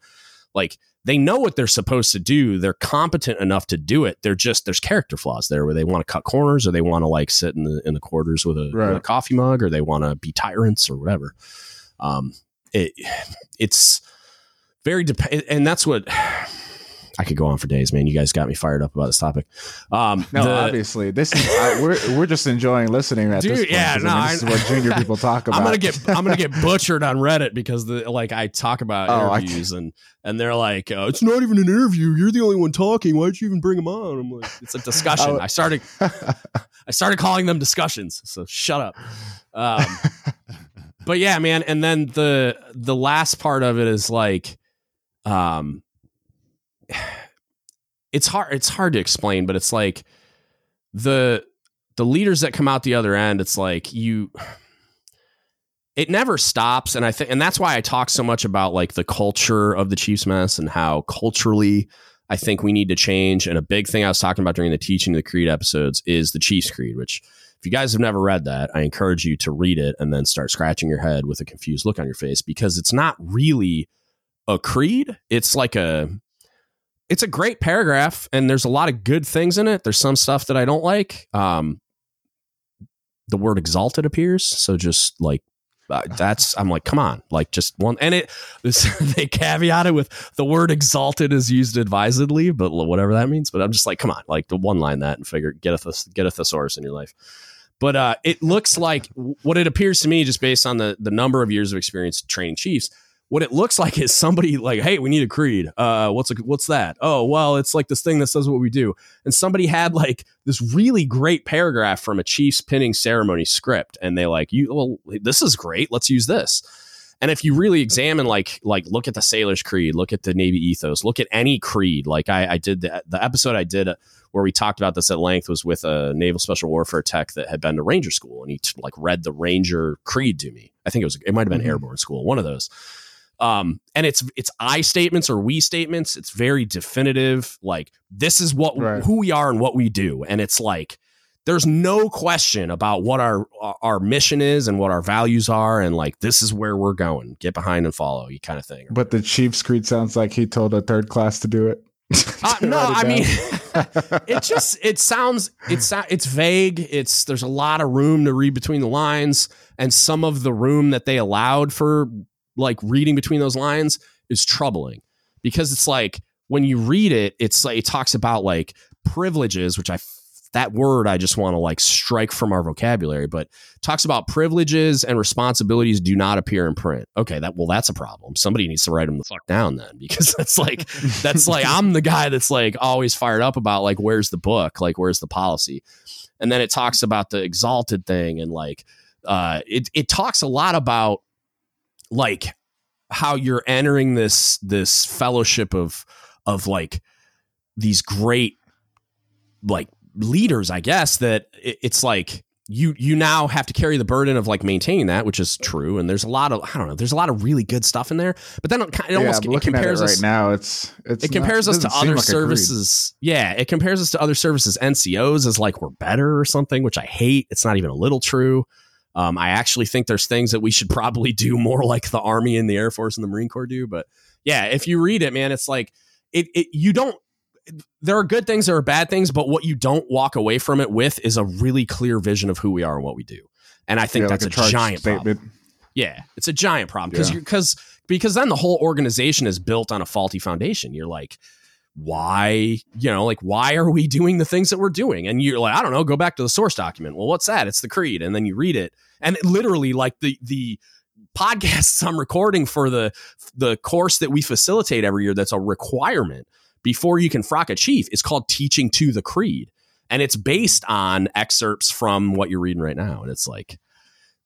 like they know what they're supposed to do. They're competent enough to do it. They're just there's character flaws there where they want to cut corners or they want to like sit in the in the quarters with a, right. with a coffee mug or they want to be tyrants or whatever. Um, it it's very dep- and that's what I could go on for days, man. You guys got me fired up about this topic. Um, no, the, obviously, this is I, we're we're just enjoying listening at dude, this point. Yeah, no, I mean, this I, is what junior people talk about. I'm gonna get I'm gonna get butchered on Reddit because the like I talk about oh, interviews and and they're like, oh, it's not even an interview. You're the only one talking. Why'd you even bring them on? I'm like, it's a discussion. I started I started calling them discussions. So shut up. Um, but yeah, man. And then the the last part of it is like, um it's hard it's hard to explain, but it's like the the leaders that come out the other end, it's like you it never stops and i think and that's why i talk so much about like the culture of the chiefs mess and how culturally i think we need to change and a big thing i was talking about during the teaching of the creed episodes is the chiefs creed which if you guys have never read that i encourage you to read it and then start scratching your head with a confused look on your face because it's not really a creed it's like a it's a great paragraph and there's a lot of good things in it. There's some stuff that I don't like. Um, the word exalted appears. So just like, uh, that's, I'm like, come on, like just one. And it, this, they caveat it with the word exalted is used advisedly, but whatever that means. But I'm just like, come on, like the one line that and figure, get a, get a thesaurus in your life. But uh, it looks like what it appears to me, just based on the, the number of years of experience training Chiefs, what it looks like is somebody like, hey, we need a creed. Uh, what's a, what's that? Oh, well, it's like this thing that says what we do. And somebody had like this really great paragraph from a Chiefs pinning ceremony script, and they like, you, well, this is great. Let's use this. And if you really examine, like, like look at the Sailor's Creed, look at the Navy ethos, look at any creed. Like I, I did the, the episode I did where we talked about this at length was with a naval special warfare tech that had been to Ranger school, and he like read the Ranger Creed to me. I think it was it might have been mm-hmm. airborne school, one of those um and it's it's i statements or we statements. It's very definitive. Like this is what right. who we are and what we do. And it's like there's no question about what our our mission is and what our values are. And like this is where we're going. Get behind and follow you kind of thing. But the chief's creed sounds like he told a third class to do it. Uh, no i mean it just it sounds it's it's vague. It's there's a lot of room to read between the lines. And some of the room that they allowed for like reading between those lines is troubling because it's like when you read it, it's like it talks about like privileges, which I that word I just want to like strike from our vocabulary, but talks about privileges and responsibilities do not appear in print. Okay, that well, that's a problem. Somebody needs to write them the fuck down then, because that's like that's like I'm the guy that's like always fired up about like where's the book, like where's the policy, and then it talks about the exalted thing and like uh, it it talks a lot about like how you're entering this this fellowship of of like these great like leaders i guess that it's like you you now have to carry the burden of like maintaining that which is true. And there's a lot of i don't know there's a lot of really good stuff in there. But then it, it almost it compares it us right now it's, it's it compares not, us to other like services. Yeah it compares us to other services. Ncos as like we're better or something which i hate. It's not even a little true Um, I actually think there's things that we should probably do more like the Army and the Air Force and the Marine Corps do. But yeah, if you read it, man, it's like it, it you don't there are good things, there are bad things, but what you don't walk away from it with is a really clear vision of who we are and what we do. And I think Yeah, that's like a, charge giant statement. problem. Yeah, it's a giant problem because Yeah. because because then the whole organization is built on a faulty foundation. You're like, why, you know, like why are we doing the things that we're doing? And you're like, I don't know, go back to the source document. Well, what's that? It's the creed, and then you read it, and it literally, like the the podcasts I'm recording for the the course that we facilitate every year, that's a requirement before you can frock a chief. It's called teaching to the creed, and it's based on excerpts from what you're reading right now, and it's like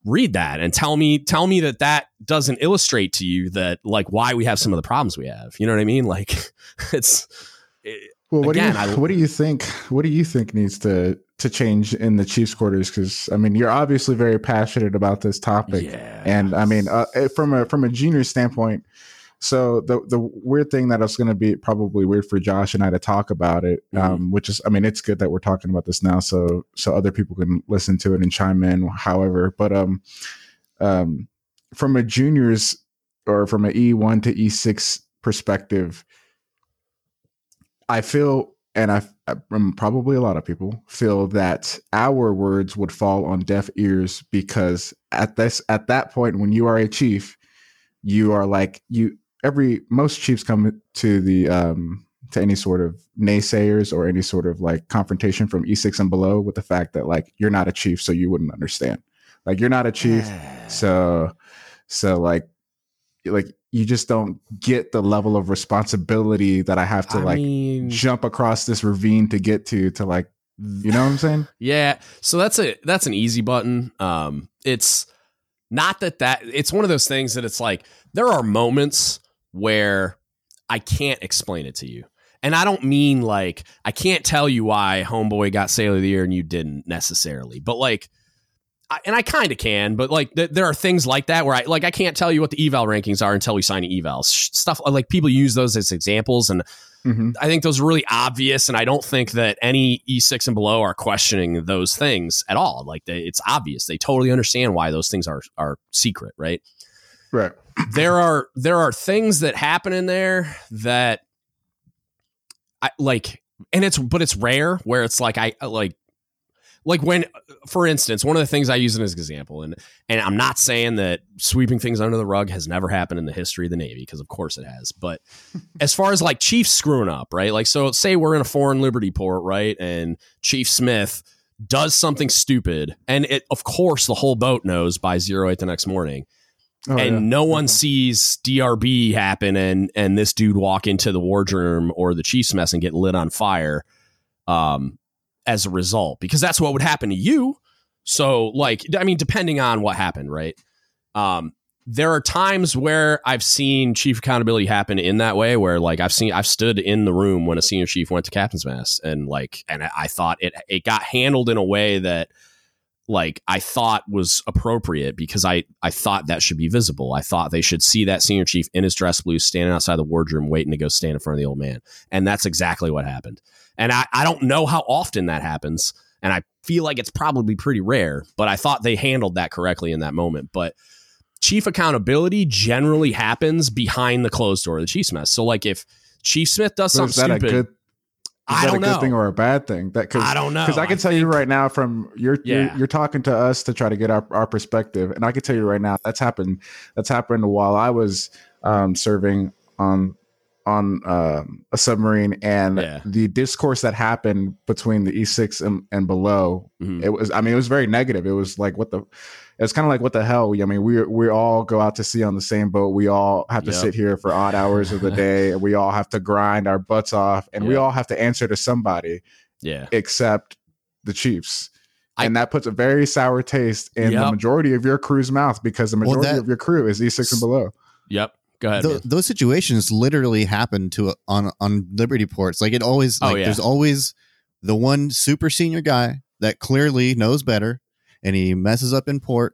read that and tell me tell me that that doesn't illustrate to you that like why we have some of the problems we have you know what i mean like it's it- Well, what Again, do you I- what do you think? What do you think needs to to change in the Chiefs quarters? Because I mean, you're obviously very passionate about this topic, and I mean, uh, eh, from a from a junior standpoint. So the the weird thing that is going to be probably weird for Josh and I to talk about it, Mhm. um, which is I mean, it's good that we're talking about this now, so so other people can listen to it and chime in. However, but um, um, from a juniors or from an E one to E six perspective, I feel, and I, probably a lot of people feel that our words would fall on deaf ears because at this, at that point, when you are a chief, you are like you. Every most chiefs come to the um to any sort of naysayers or any sort of like confrontation from E6 and below with the fact that like you're not a chief, so you wouldn't understand. Like you're not a chief, so so like like you just don't get the level of responsibility that I have to I like mean, jump across this ravine to get to to like you know what I'm saying? Yeah, so that's a that's an easy button. Um, it's not that that it's one of those things that it's like there are moments where I can't explain it to you, and I don't mean like I can't tell you why Homeboy got Sailor of the Year and you didn't necessarily, but like. I, and I kind of can, but like th- there are things like that where I like I can't tell you what the eval rankings are until we sign evals. Sh- Stuff like people use those as examples, and Mhm. I think those are really obvious, and I don't think that any E6 and below are questioning those things at all. Like they, it's obvious; they totally understand why those things are are secret, right? Right. There are there are things that happen in there that I like, and it's but it's rare where it's like I uh, like like when for instance one of the things i use as an example and and i'm not saying that sweeping things under the rug has never happened in the history of the navy because of course it has but as far as like chiefs screwing up right? Like so say we're in a foreign liberty port right? And chief smith does something stupid and it of course the whole boat knows by zero eight the next morning Oh, and yeah. no one sees DRB happen and and this dude walk into the wardroom or the chief's mess and get lit on fire um as a result because that's what would happen to you. So like i mean depending on what happened right? Um there are times where i've seen chief accountability happen in that way where like i've seen i've stood in the room when a senior chief went to captain's mess and like and I- i thought it it got handled in a way that like I thought was appropriate because I I thought that should be visible. I thought they should see that senior chief in his dress blue standing outside the wardroom waiting to go stand in front of the old man. And that's exactly what happened. And I, I don't know how often that happens. And I feel like it's probably pretty rare, but I thought they handled that correctly in that moment. But chief accountability generally happens behind the closed door of the chief's mess. So like if Chief Smith does So is something that stupid, a good? Is I that a good know. thing or a bad thing? That cause, I don't know. Because I can tell you right now, from your, Yeah. you're, you're talking to us to try to get our, our perspective, and I can tell you right now that's happened. That's happened while I was um, serving on on um, a submarine, and Yeah. the discourse that happened between the E6 and, and below, Mhm. it was. I mean, it was very negative. It was like what the. It's kind of like what the hell. I mean, we we all go out to sea on the same boat. We all have to Yep. sit here for odd hours of the day, and we all have to grind our butts off, and we all have to answer to somebody yeah. except the Chiefs. I- and that puts a very sour taste in the majority of your crew's mouth because the Well, majority that- of your crew is E6 and below. Yep. Go ahead. Tho- man. those situations literally happen to on on Liberty ports. Like it always, Oh, yeah. there's always the one super senior guy that clearly knows better, and he messes up in port,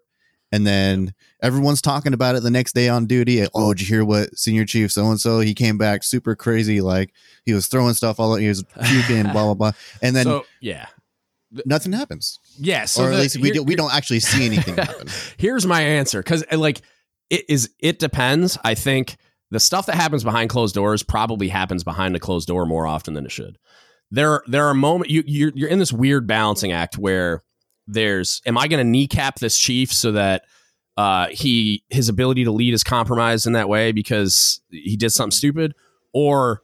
and then everyone's talking about it the next day on duty. Oh, did you hear what senior chief so and so? He came back super crazy, like he was throwing stuff all. He was puking, blah blah blah, and then so yeah, nothing happens, yeah. So or at the- least we here- do, we don't actually see anything happen. here's my answer because eh, like it is it depends i think the stuff that happens behind closed doors probably happens behind a closed door more often than it should there there are moments you you're, you're in this weird balancing act where there's am i going to kneecap this chief so that uh he his ability to lead is compromised in that way because he did something stupid? Or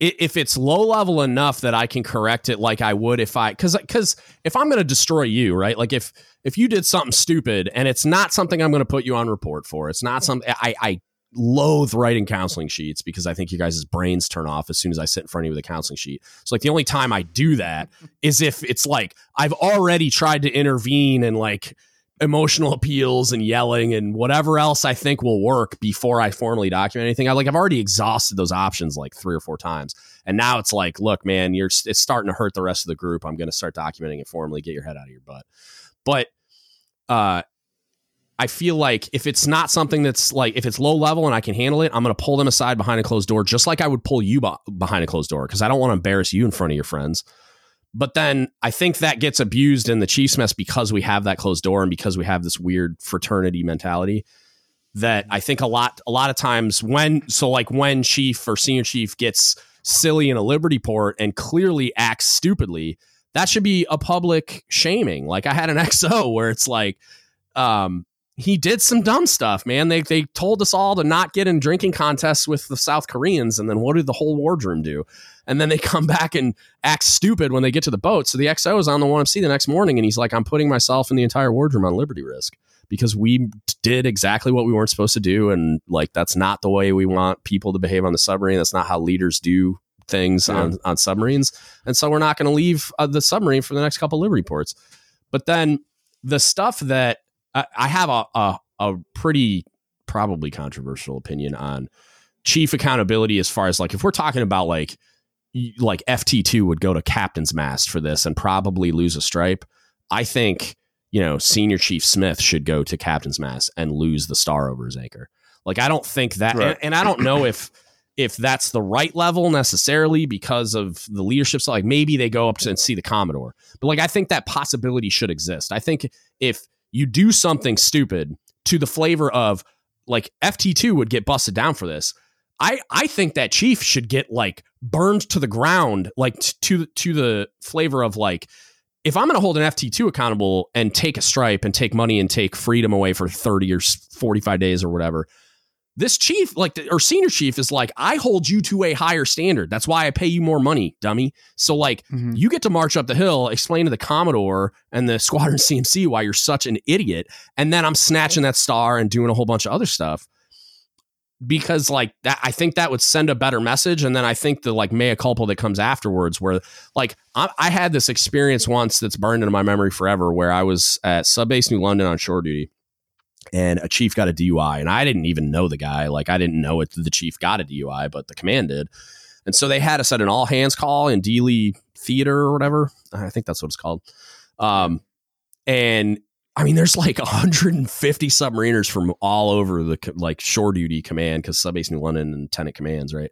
if it's low level enough that I can correct it like I would if I because because if I'm going to destroy you right? Like if if you did something stupid and it's not something I'm going to put you on report for, it's not something I, I loathe writing counseling sheets because I think you guys' brains turn off as soon as I sit in front of you with a counseling sheet. So like the only time I do that is if it's like I've already tried to intervene and like emotional appeals and yelling and whatever else I think will work before I formally document anything. I like I've already exhausted those options like three or four times. And now it's like, look, man, you're it's starting to hurt the rest of the group. I'm going to start documenting it formally. Get your head out of your butt. But uh I feel like if it's not something that's like if it's low level and I can handle it, I'm going to pull them aside behind a closed door, just like I would pull you behind a closed door because I don't want to embarrass you in front of your friends. But then I think that gets abused in the Chiefs mess because we have that closed door and because we have this weird fraternity mentality. That I think a lot, a lot of times when so like when Chief or Senior Chief gets silly in a Liberty port and clearly acts stupidly, that should be a public shaming. Like I had an XO where it's like, um, he did some dumb stuff, man. They they told us all to not get in drinking contests with the South Koreans, and then what did the whole wardroom do? And then they come back and act stupid when they get to the boat. So the XO is on the 1MC the next morning, and he's like, "I'm putting myself and the entire wardroom on liberty risk because we did exactly what we weren't supposed to do, and like that's not the way we want people to behave on the submarine. That's not how leaders do things Yeah. on on submarines, and so we're not going to leave uh, the submarine for the next couple liberty ports." But then the stuff that I, I have a, a a pretty probably controversial opinion on chief accountability as far as like if we're talking about like like FT2 would go to captain's mast for this and probably lose a stripe. I think, you know, senior chief Smith should go to captain's mast and lose the star over his anchor. Like I don't think that Right. and, and I don't know if if that's the right level necessarily because of the leadership side. Like maybe they go up to and see the Commodore. But like I think that possibility should exist. I think if you do something stupid to the flavor of like FT2 would get busted down for this. I I think that chief should get like burned to the ground like t- to to the flavor of like if I'm going to hold an FT2 accountable and take a stripe and take money and take freedom away for 30 or 45 days or whatever, this chief, like, the, or senior chief, is like, I hold you to a higher standard. That's why I pay you more money, dummy. So, like, Mhm. you get to march up the hill, explain to the Commodore and the squadron CMC why you're such an idiot. And then I'm snatching that star and doing a whole bunch of other stuff. Because like that, I think that would send a better message. And then I think the like mea culpa that comes afterwards, where like I, I had this experience once that's burned into my memory forever, where I was at Subbase New London on shore duty, and a chief got a DUI, and I didn't even know the guy. Like I didn't know it. The chief got a DUI, but the command did. And so they had us at an all hands call in Dealey Theater or whatever. I think that's what it's called. Um, and I mean, there's like 150 submariners from all over the like shore duty command because Subbase New London and Tenant commands, right?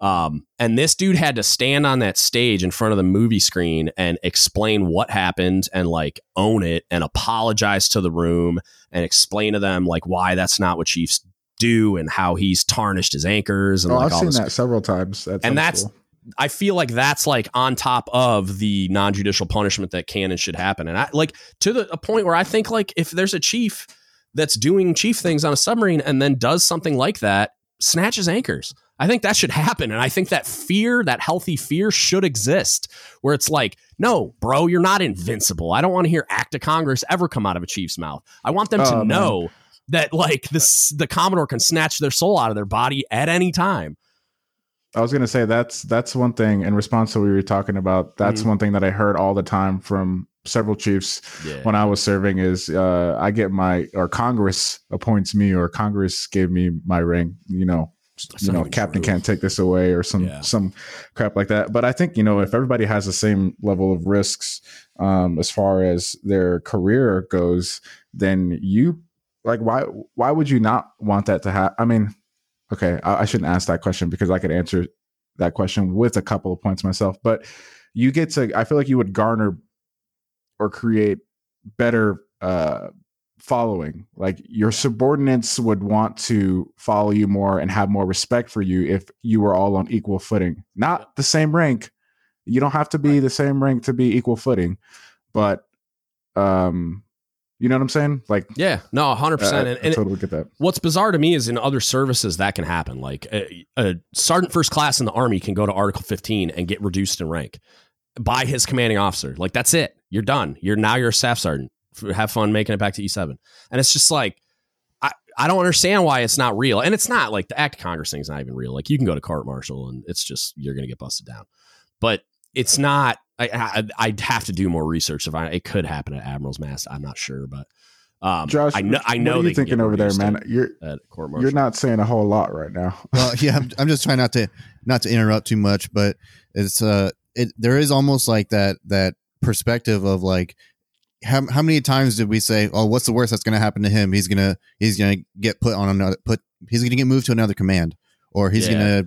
Um, and this dude had to stand on that stage in front of the movie screen and explain what happened and like own it and apologize to the room and explain to them like why that's not what Chiefs do and how he's tarnished his anchors and Oh, like I've all seen this that several times. At And that's- school. I feel like that's like on top of the non-judicial punishment that can and should happen. And I like to the a point where I think like if there's a chief that's doing chief things on a submarine and then does something like that, snatches anchors. I think that should happen. And I think that fear, that healthy fear should exist where it's like, no, bro, you're not invincible. I don't want to hear act of Congress ever come out of a chief's mouth. I want them Oh, to man. know that like this the Commodore can snatch their soul out of their body at any time. I was gonna say that's that's one thing in response to what we were talking about. That's Mhm. one thing that I heard all the time from several chiefs Yeah. when I was serving is uh, I get my or Congress appoints me or Congress gave me my ring. You know, you know, captain can't take this away or some Yeah. some crap like that. But I think you know if everybody has the same level of risks um, as far as their career goes, then you like why why would you not want that to happen? I mean, okay, I, I shouldn't ask that question because I could answer that question with a couple of points myself. But you get to I feel like you would garner or create better uh following like your subordinates would want to follow you more and have more respect for you if you were all on equal footing not the same rank you don't have to be the same rank to be equal footing but um you know what i'm saying like Yeah, no, 100%. I And, and totally get that what's bizarre to me is in other services that can happen. Like a, a sergeant first class in the army can go to Article 15 and get reduced in rank by his commanding officer. Like that's it. You're done. You're now you're a staff sergeant. F- Have fun making it back to E7. And it's just like I, I don't understand why it's not real. And it's not like the act of Congress thing is not even real. Like you can go to court martial and it's just you're gonna get busted down. But it's not I, I I'd have to do more research if I it could happen at Admiral's Mast. I'm not sure, but um, josh I know I know what are you thinking over there man you're at court you're not saying a whole lot right now well yeah I'm, I'm just trying not to not to interrupt too much but it's uh it there is almost like that that perspective of like how, how many times did we say oh what's the worst that's going to happen to him? He's gonna he's gonna get put on another put he's gonna get moved to another command or he's Yeah. gonna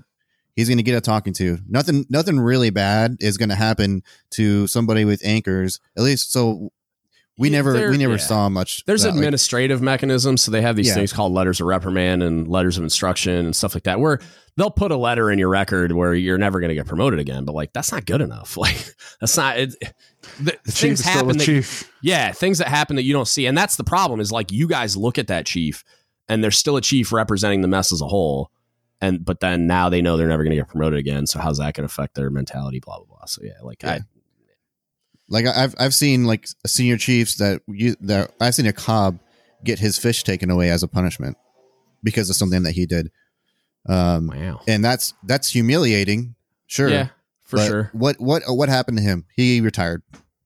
he's gonna get a talking to. Nothing nothing really bad is gonna happen to somebody with anchors. At least so we Yeah, never we never yeah. saw much There's that, like- administrative mechanisms, so they have these Yeah. things called letters of reprimand and letters of instruction and stuff like that, where they'll put a letter in your record where you're never going to get promoted again. But like, that's not good enough. Like, that's not. It, the, the chief things is still happen. a That, chief yeah, things that happen that you don't see, and that's the problem. Is like you guys look at that chief, and there's still a chief representing the mess as a whole, and but then now they know they're never going to get promoted again. So how's that going to affect their mentality? Blah blah blah. So yeah, like Yeah. I, Like I- I've I've seen like senior chiefs that you that I've seen a cob get his fish taken away as a punishment because of something that he did. Um, wow, and that's that's humiliating, sure. yeah, for but sure. What what what happened to him? He retired.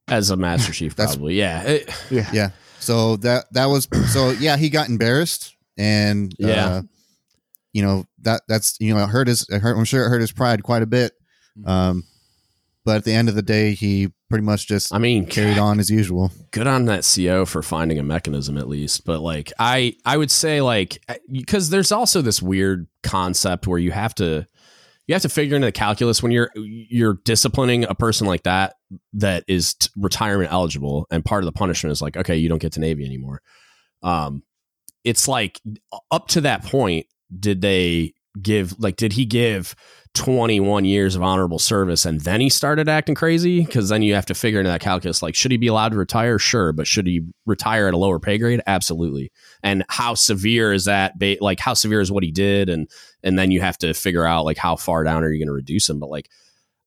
As a master chief, That's- probably. Yeah, It- yeah Yeah. So that that was so yeah. He got embarrassed and Yeah. uh, you know that that's you know it hurt his. It hurt, I'm sure it hurt his pride quite a bit. Mm-hmm. Um, but at the end of the day, he pretty much just I mean, carried on as usual. good on that CO for finding a mechanism at least. But like I I would say like because there's also this weird concept where you have to you have to figure into the calculus when you're you're disciplining a person like that that is t- retirement eligible and part of the punishment is like okay you don't get to navy anymore um it's like up to that point did they give like did he give 21 years of honorable service and then he started acting crazy because then you have to figure into that calculus like should he be allowed to retire sure but should he retire at a lower pay grade absolutely and how severe is that ba- like how severe is what he did and and then you have to figure out like how far down are you going to reduce him but like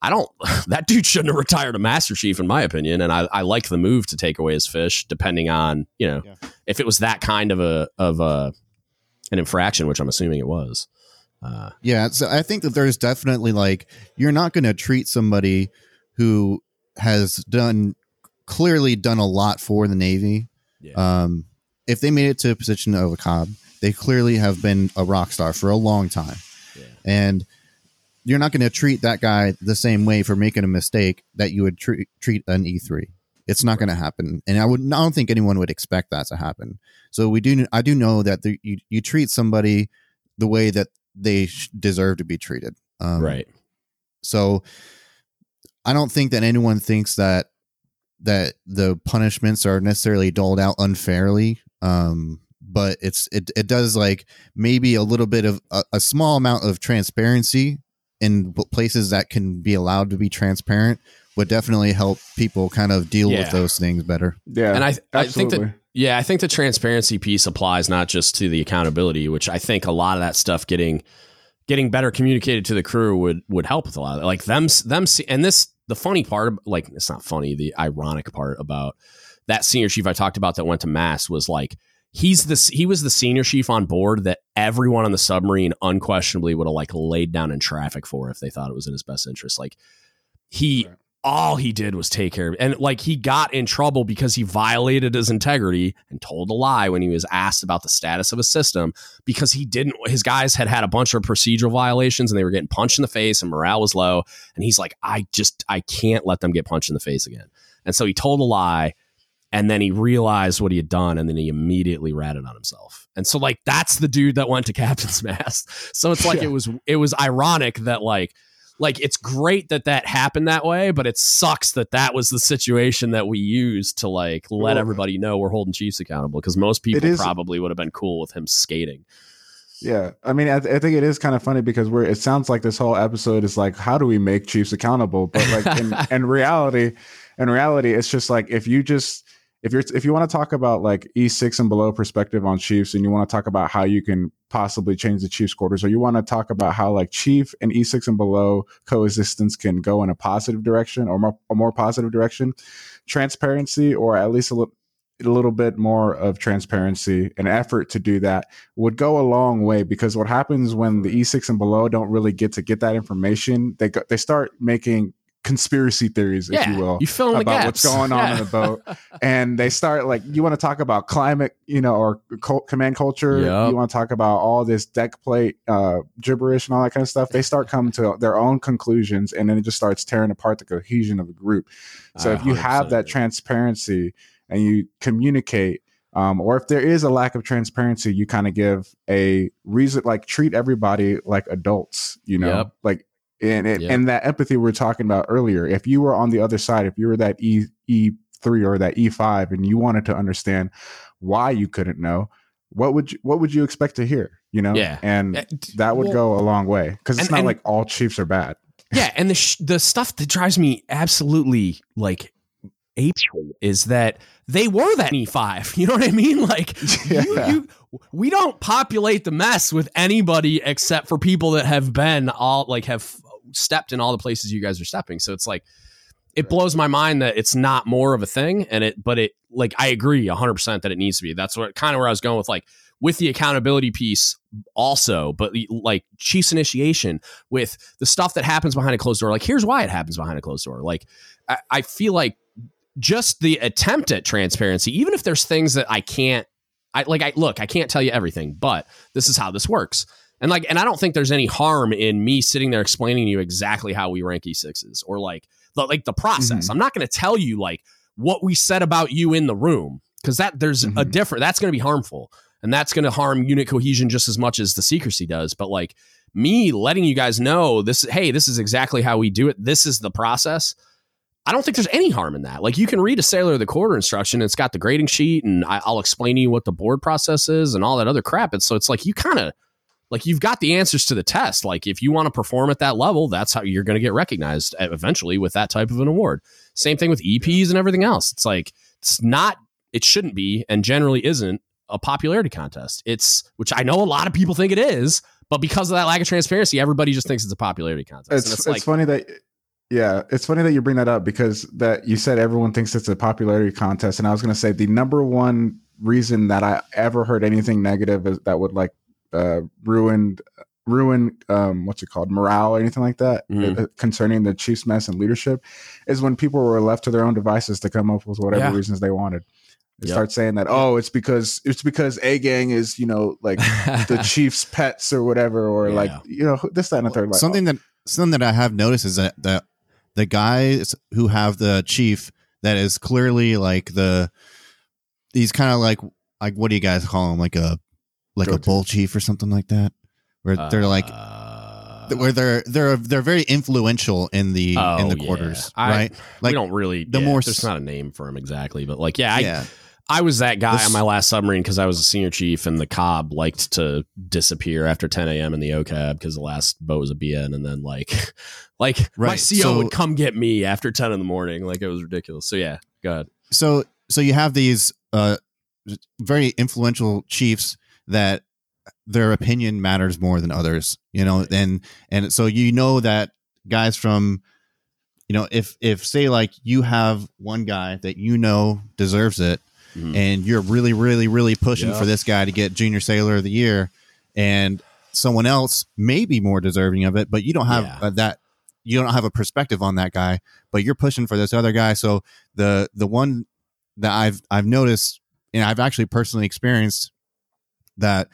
I don't. That dude shouldn't have retired a Master Chief, in my opinion. And I, I like the move to take away his fish, depending on you know Yeah. if it was that kind of a of a an infraction, which I'm assuming it was. Uh, Yeah, so I think that there's definitely like you're not going to treat somebody who has done clearly done a lot for the Navy. Yeah. Um, if they made it to a position of a cob, they clearly have been a rock star for a long time, Yeah. and you're not going to treat that guy the same way for making a mistake that you would treat treat an E3. It's not going to happen, and I would. I don't think anyone would expect that to happen. So we do. I do know that the, you you treat somebody the way that they sh- deserve to be treated. Um, right. So I don't think that anyone thinks that that the punishments are necessarily doled out unfairly. Um, but it's it it does like maybe a little bit of a, a small amount of transparency in places that can be allowed to be transparent would definitely help people kind of deal Yeah. with those things better. Yeah, And I I think that absolutely. Yeah, I think the transparency piece applies not just to the accountability, which I think a lot of that stuff getting getting better communicated to the crew would would help with a lot of that. Like them them and this the funny part like it's not funny, the ironic part about that senior chief I talked about that went to mast was like he's the he was the senior chief on board that everyone on the submarine unquestionably would have like laid down in traffic for if they thought it was in his best interest. Like he Right. All he did was take care of and like he got in trouble because he violated his integrity and told a lie when he was asked about the status of a system because he didn't his guys had had a bunch of procedural violations and they were getting punched in the face and morale was low. And he's like i just i can't let them get punched in the face again. And so he told a lie and then he realized what he had done and then he immediately ratted on himself. And so like that's the dude that went to captain's mast so it's like Yeah. it was it was ironic that like like it's great that that happened that way, but it sucks that that was the situation that we used to like let Well- everybody know we're holding Chiefs accountable because most people is- probably would have been cool with him skating. Yeah, I mean, I, I think it is kind of funny because we're. It sounds like this whole episode is like, how do we make Chiefs accountable? But like in, in reality, in reality, it's just like if you just if you're if you want to talk about like E six and below perspective on Chiefs, and you want to talk about how you can possibly change the Chiefs quarters, or you want to talk about how like Chief and E six and below coexistence can go in a positive direction or more a more positive direction, transparency or at least a little a little bit more of transparency, an effort to do that would go a long way because what happens when the E6 and below don't really get to get that information, they go, they start making conspiracy theories, if yeah, you will, you fill about gaps. what's going on in the boat. and they start like you want to talk about climate, you know, or command culture. Yep. You want to talk about all this deck plate uh, gibberish and all that kind of stuff. They start coming to their own conclusions, and then it just starts tearing apart the cohesion of the group. So I if you 100% have that transparency and you communicate, um, or if there is a lack of transparency, you kind of give a reason, like treat everybody like adults, you know, Yep. like and and, Yep. and that empathy we were talking about earlier. If you were on the other side, if you were that E E three or that E five, and you wanted to understand why you couldn't know, what would you what would you expect to hear? You know, Yeah. and Uh, that would well, go a long way because it's and- not and- like all Chiefs are bad. yeah and the sh- the stuff that drives me absolutely like ape is that they were that e5 you know what i mean like you, you we don't populate the mess with anybody except for people that have been all like have stepped in all the places you guys are stepping. So it's like it blows my mind that it's not more of a thing and it but it like i agree 100% that it needs to be. That's what kind of where i was going with like with the accountability piece also but like chiefs initiation with the stuff that happens behind a closed door like here's why it happens behind a closed door. Like i, I feel like just the attempt at transparency even if there's things that i can't i like i look i can't tell you everything but this is how this works and like and i don't think there's any harm in me sitting there explaining to you exactly how we rank e6s or like the, like the process. I'm not going to tell you like what we said about you in the room because that there's a Mhm. different that's going to be harmful. And that's going to harm unit cohesion just as much as the secrecy does. But like me letting you guys know this hey this is exactly how we do it. This is the process. I don't think there's any harm in that. Like you can read a sailor of the quarter instruction. It's got the grading sheet and I, i'll explain to you what the board process is and all that other crap. And so it's like you kind of like you've got the answers to the test like if you want to perform at that level that's how you're going to get recognized eventually with that type of an award same thing with eps and everything else it's like it's not it shouldn't be and generally isn't a popularity contest. It's which I know a lot of people think it is, but because of that lack of transparency, everybody just thinks it's a popularity contest. It's it's, it's, like funny that yeah, it's funny that you bring that up because that you said everyone thinks it's a popularity contest, and I was going to say the number one reason that I ever heard anything negative is that would like uh, ruin ruin um, what's it called morale or anything like that uh, concerning the Chiefs mess and leadership is when people were left to their own devices to come up with whatever Yeah. reasons they wanted. They Yep. start saying that oh it's because it's because A gang is you know like the Chiefs pets or whatever or like you know this that and the third like something that something that I have noticed is that that the guys who have the chief that is clearly like the he's kind of like like what do you guys call him like a like a bull chief or something like that where they're like Uh, where they're they're they're very influential in the in oh, the yeah. quarters I- right we don't really. the yeah, more there's not a name for him exactly, but like, yeah, I, yeah I was that guy This- on my last submarine because I was a senior chief, and the cob liked to disappear after 10 a.m. in the OCAB because the last boat was a BN, and then like, like my Right, CO so- would come get me after 10 in the morning, like it was ridiculous. So yeah, go ahead. so so you have these uh very influential chiefs that their opinion matters more than others you know and and so you know that guys from you know if if say like you have one guy that you know deserves it Mhm. and you're really really really pushing Yeah. for this guy to get junior sailor of the year and someone else may be more deserving of it but you don't have Yeah. that you don't have a perspective on that guy but you're pushing for this other guy so the the one that I've I've noticed and I've actually personally experienced that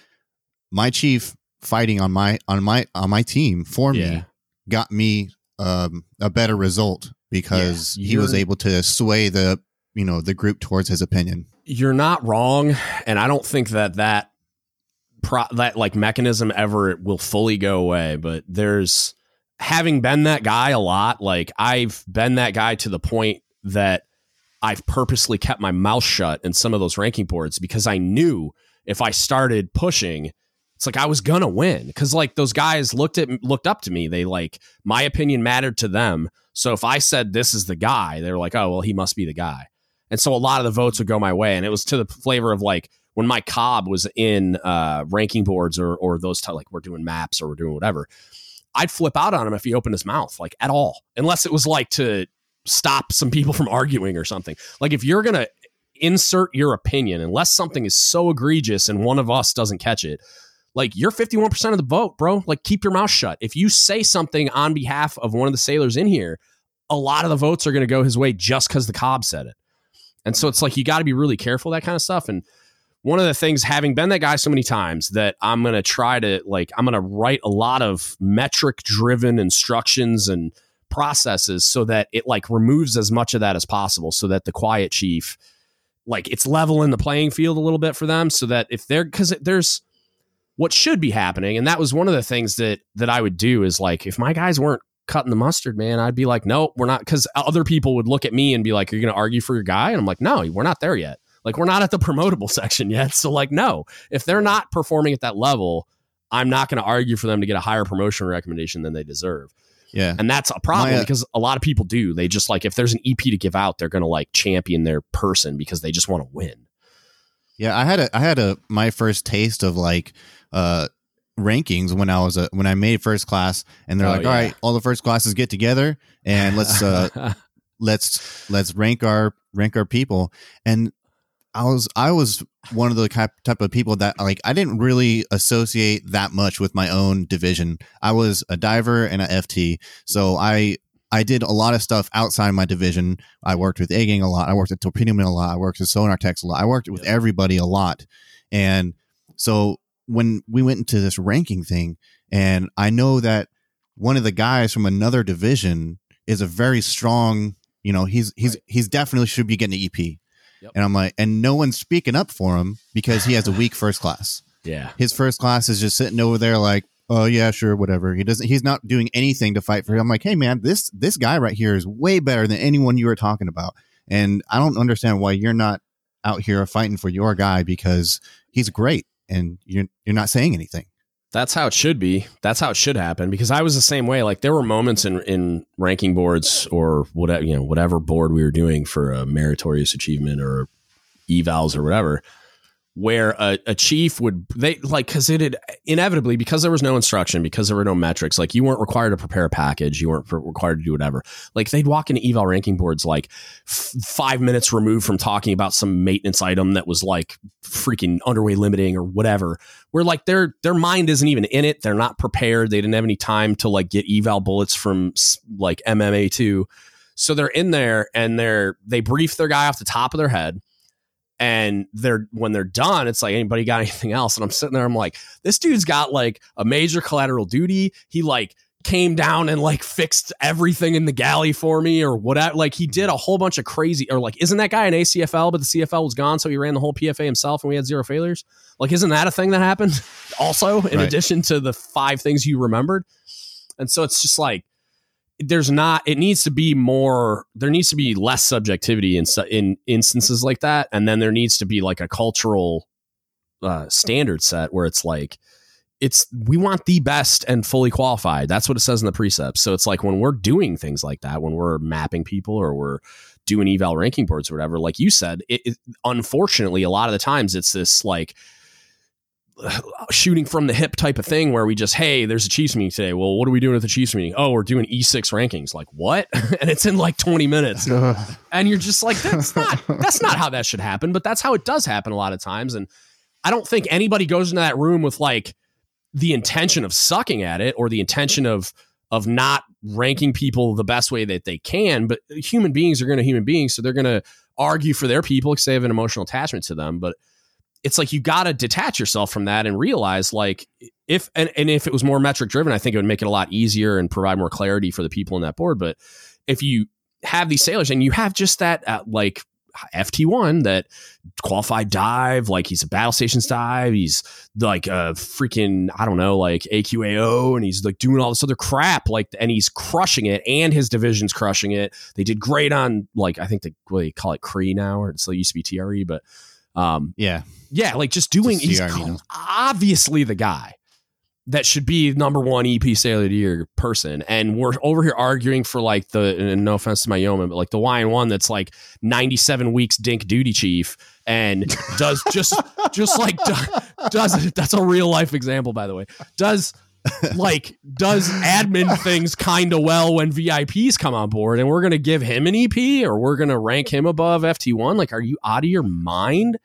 my chief fighting on my on my on my team for Yeah. me got me um, a better result because Yeah, he was able to sway the you know the group towards his opinion. you're not wrong and i don't think that that pro- that like mechanism ever will fully go away but there's having been that guy a lot, like I've been that guy to the point that I've purposely kept my mouth shut in some of those ranking boards because I knew if I started pushing, it's like I was gonna win because like those guys looked at looked up to me. They like my opinion mattered to them. So if I said this is the guy, they were like, oh well, he must be the guy. And so a lot of the votes would go my way, and it was to the flavor of like when my COB was in uh, ranking boards or or those t- like we're doing maps or we're doing whatever. I'd flip out on him if he opened his mouth, like at all, unless it was like to stop some people from arguing or something. Like if you're gonna insert your opinion, unless something is so egregious and one of us doesn't catch it, like you're 51% of the vote, bro. Like keep your mouth shut. If you say something on behalf of one of the sailors in here, a lot of the votes are going to go his way just because the COB said it. And so it's like you got to be really careful that kind of stuff. And one of the things, having been that guy so many times, that I'm going to try to like, I'm going to write a lot of metric driven instructions and processes so that it like removes as much of that as possible so that the quiet chief, like, it's leveling the playing field a little bit for them so that if they're, because there's, what should be happening and that was one of the things that that i would do is like if my guys weren't cutting the mustard man i'd be like no we're not because other people would look at me and be like you're to argue for your guy? And i'm like no we're not there yet. Like we're not at the promotable section yet. So like no if they're not performing at that level i'm not to argue for them to get a higher promotion recommendation than they deserve Yeah. and that's a problem My, uh, because a lot of people do they just like if there's an EP to give out they're going to like champion their person because they just want to win Yeah, I had a I had a my first taste of like uh rankings when I was a when I made first class and they're Oh, like, yeah. all right, all the first classes get together and let's uh let's let's rank our rank our people and I was I was one of the type of people that like I didn't really associate that much with my own division. I was a diver and a FT, so I I did a lot of stuff outside my division. I worked with egging a lot. I worked at torpedo men a lot. I worked with sonar techs a lot. I worked with Yep. everybody a lot, and so when we went into this ranking thing, and I know that one of the guys from another division is a very strong. You know, he's he's Right. he's definitely should be getting an EP. Yep. And I'm like, and no one's speaking up for him because he has a weak first class. yeah His first class is just sitting over there like, oh yeah, sure, whatever. He doesn't. He's not doing anything to fight for him. I'm like, hey man, this this guy right here is way better than anyone you were talking about, and I don't understand why you're not out here fighting for your guy because he's great and you're you're not saying anything. That's how it should be. That's how it should happen. Because I was the same way. Like there were moments in in ranking boards or whatever you know whatever board we were doing for a meritorious achievement or evals or whatever, where a, a chief would they like because it had inevitably because there was no instruction because there were no metrics like you weren't required to prepare a package you weren't required to do whatever. Like they'd walk into eval ranking boards like f- five minutes removed from talking about some maintenance item that was like freaking underway limiting or whatever where like their their mind isn't even in it. They're not prepared. They didn't have any time to like get eval bullets from like mma 2 so they're in there and they're they brief their guy off the top of their head and they're when they're done it's like anybody got anything else? And i'm sitting there i'm like this dude's got like a major collateral duty. He like came down and like fixed everything in the galley for me or whatever like he did mm-hmm. a whole bunch of crazy or like isn't that guy an ACFL but the CFL was gone so he ran the whole PFA himself and we had zero failures? Like isn't that a thing that happened also in Right. addition to the five things you remembered? And so it's just like there's not it needs to be more there needs to be less subjectivity in in instances like that. And then there needs to be like a cultural uh standard set where it's like it's we want the best and fully qualified. That's what it says in the precepts. So it's like when we're doing things like that when we're mapping people or we're doing eval ranking boards or whatever like you said it, it unfortunately a lot of the times it's this like shooting from the hip type of thing where we just hey there's a chiefs meeting today. Well what are we doing at the chiefs meeting? Oh we're doing e6 rankings. Like what? And it's in like 20 minutes. Uh-huh. And you're just like that's not that's not how that should happen but that's how it does happen a lot of times. And i don't think anybody goes into that room with like the intention of sucking at it or the intention of of not ranking people the best way that they can but human beings are going to human beings so they're going to argue for their people because they have an emotional attachment to them. But it's like you got to detach yourself from that and realize like if and, and if it was more metric driven i think it would make it a lot easier and provide more clarity for the people in that board but if you have these sailors and you have just that uh, like FT1 that qualified dive, like he's a battle stations dive, he's like a freaking, I don't know, like AQAO, and he's like doing all this other crap, like, and he's crushing it, and his division's crushing it. They did great on, like, I think they, what they call it Cree now, or it's like used to be TRE, but um, Yeah. yeah, like just doing, Just he's now. obviously the guy that should be number one EP Sailor of the Year person. And we're over here arguing for like the, and no offense to my yeoman, but like the YN1 that's like 97 weeks dink duty chief and does just, just like do- does, that's a real life example, by the way, does like does admin things kind of well when VIPs come on board and we're going to give him an EP or we're going to rank him above FT1. Like, are you out of your mind?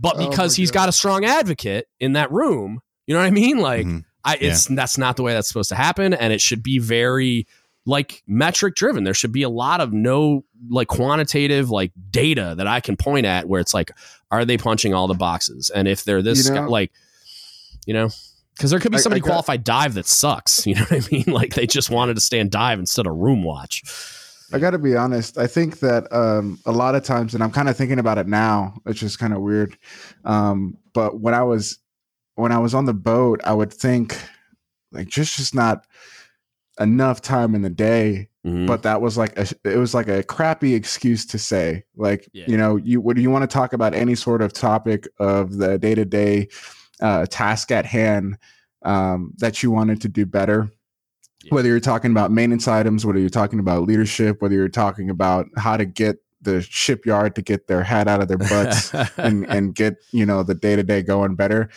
But Oh because my he's God. got a strong advocate in that room, you know what I mean? Like, Mhm. I, it's that's not the way that's supposed to happen, and it should be very like metric driven. There should be a lot of no like quantitative like data that I can point at where it's like, are they punching all the boxes? And if they're this You guy, like, you know, because there could be somebody I got- qualified dive that sucks. You know what I mean? Like they just wanted to stand dive instead of room watch. I got to be honest. I think that um, a lot of times, and I'm kind of thinking about it now, which is kind of weird. Um, but when I was when I was on the boat, I would think like just just not enough time in the day. Mhm. But that was like a, it was like a crappy excuse to say like Yeah. you know you would you want to talk about any sort of topic of the day to day task at hand um, that you wanted to do better Yeah. whether you're talking about maintenance items, whether you're talking about leadership, whether you're talking about how to get the shipyard to get their head out of their butts and and get you know the day to day going better.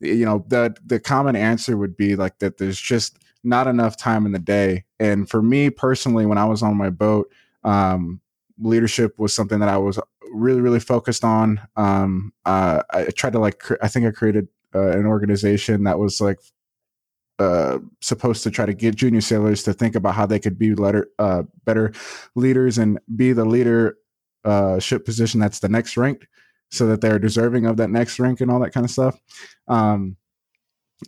You know the the common answer would be like that. There's just not enough time in the day. And for me personally, when I was on my boat, um, leadership was something that I was really really focused on. Um, uh, I tried to like cre- I think I created uh, an organization that was like uh, supposed to try to get junior sailors to think about how they could be letter, uh, better leaders and be the leader uh, ship position that's the next ranked so that they're deserving of that next rank and all that kind of stuff. Um,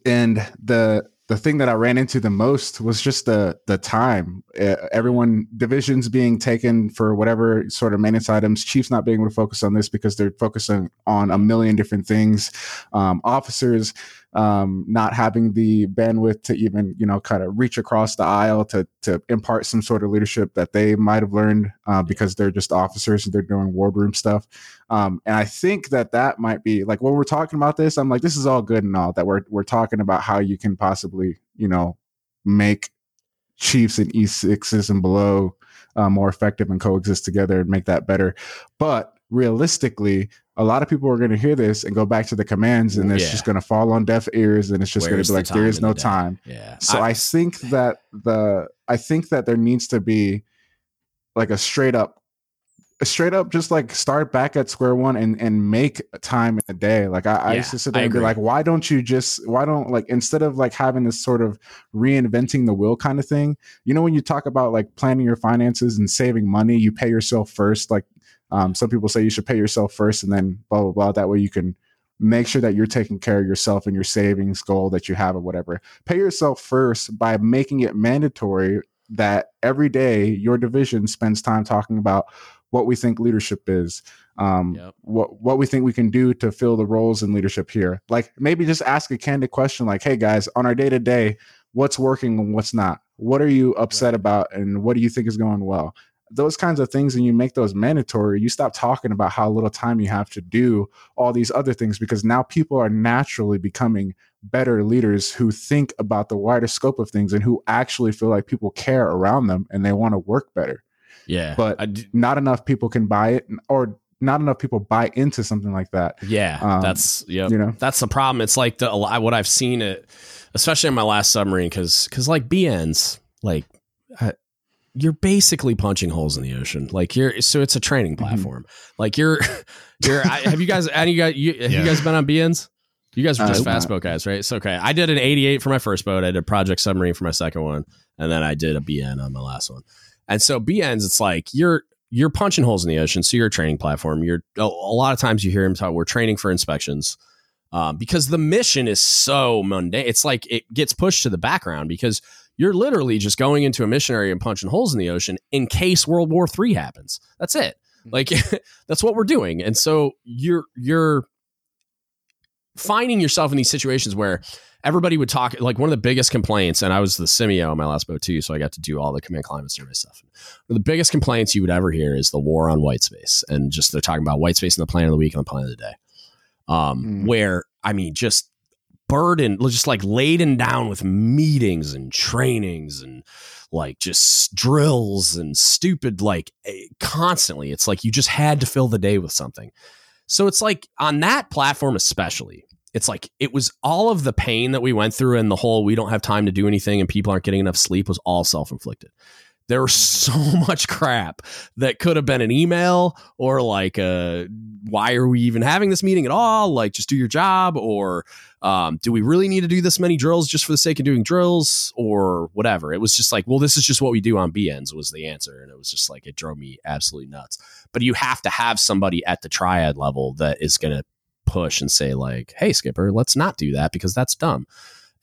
and the the thing that I ran into the most was just the the time. Everyone divisions being taken for whatever sort of maintenance items. Chiefs not being able to focus on this because they're focusing on a million different things. Um, officers um, not having the bandwidth to even you know kind of reach across the aisle to to impart some sort of leadership that they might have learned uh, because they're just officers and they're doing wardroom stuff. Um, and I think that that might be like when we're talking about this. I'm like, this is all good and all that we're we're talking about how you can possibly you know make Chiefs and E sixes and below uh, more effective and coexist together and make that better. But realistically, a lot of people are going to hear this and go back to the commands, and it's Yeah. just going to fall on deaf ears, and it's just going to be like there time no the time. yeah. So I, think that the I think that there needs to be like a straight up a straight up just like start back at square one and and make time in a day. Like I, I used to sit I there and be like, why don't you just why don't like instead of like having this sort of reinventing the wheel kind of thing, you know, when you talk about like planning your finances and saving money, you pay yourself first. Like um, some people say you should pay yourself first and then blah blah blah. That way you can make sure that you're taking care of yourself and your savings goal that you have or whatever. Pay yourself first by making it mandatory that every day your division spends time talking about what we think leadership is, um, Yep. what what we think we can do to fill the roles in leadership here. Like maybe just ask a candid question, like, "Hey guys, on our day to day, what's working and what's not? What are you upset Right. about, and what do you think is going well?" Those kinds of things, and you make those mandatory. You stop talking about how little time you have to do all these other things because now people are naturally becoming better leaders who think about the wider scope of things and who actually feel like people care around them and they want to work better yeah. but- I d- not enough people can buy it or not enough people buy into something like that yeah, Um, that's yeah. you know That's the problem. It's like the what I've seen it, especially in my last submarine, because because like BNs, like uh, you're basically punching holes in the ocean. Like you're so it's a training Mhm. platform. Like you're you're. I, have you guys? Any of you guys? You, have Yeah. you guys been on BNs? You guys were Uh, just nope. fast boat guys, right? It's okay. I did an 88 for my first boat. I did a project submarine for my second one, and then I did a BN on my last one. And so BNs, it's like you're you're punching holes in the ocean. So you're a training platform. You're a, a lot of times you hear him talk. We're training for inspections um, because the mission is so mundane. It's like it gets pushed to the background because you're literally just going into a missionary and punching holes in the ocean in case World War III happens. That's it. Like that's what we're doing. And so you're you're finding yourself in these situations where everybody would talk like one of the biggest complaints, and I was the CMEO on my last boat too, so I got to do all the command climate survey stuff. One of the biggest complaints you would ever hear is the war on white space, and just they're talking about white space in the plan of the week and the plan of the day. Um, Mm. where I mean, just burden, just like laden down with meetings and trainings and like just drills and stupid, like eh, constantly. It's like you just had to fill the day with something. So it's like on that platform, especially, it's like it was all of the pain that we went through and the whole we don't have time to do anything and people aren't getting enough sleep was all self inflicted. There was so much crap that could have been an email or like, uh, why are we even having this meeting at all? Like, just do your job, or um, do we really need to do this many drills just for the sake of doing drills, or whatever? It was just like, well, this is just what we do on BNs was the answer, and it was just like it drove me absolutely nuts. But you have to have somebody at the triad level that is going to push and say like, hey, Skipper, let's not do that because that's dumb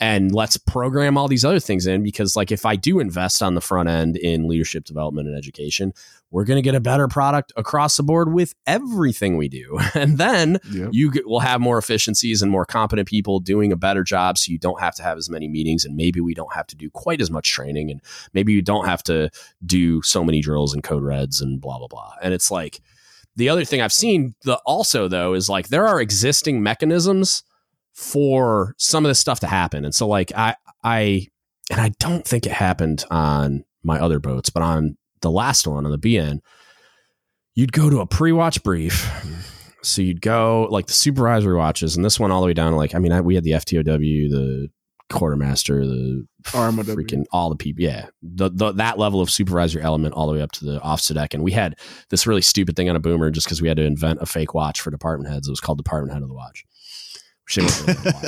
and let's program all these other things in because like if i do invest on the front end in leadership development and education we're going to get a better product across the board with everything we do and then Yep. you get, will have more efficiencies and more competent people doing a better job so you don't have to have as many meetings and maybe we don't have to do quite as much training and maybe you don't have to do so many drills and code reds and blah blah blah and it's like the other thing i've seen the also though is like there are existing mechanisms for some of this stuff to happen. And so like I I and I don't think it happened on my other boats, but on the last one on the BN, you'd go to a pre-watch brief. So you'd go like the supervisory watches, and this one all the way down to like I mean I, we had the FTOW, the quartermaster, the RMOW. freaking all the people, yeah, the, the that level of supervisory element all the way up to the officer deck, and we had this really stupid thing on a boomer just because we had to invent a fake watch for department heads. It was called department head of the watch. Which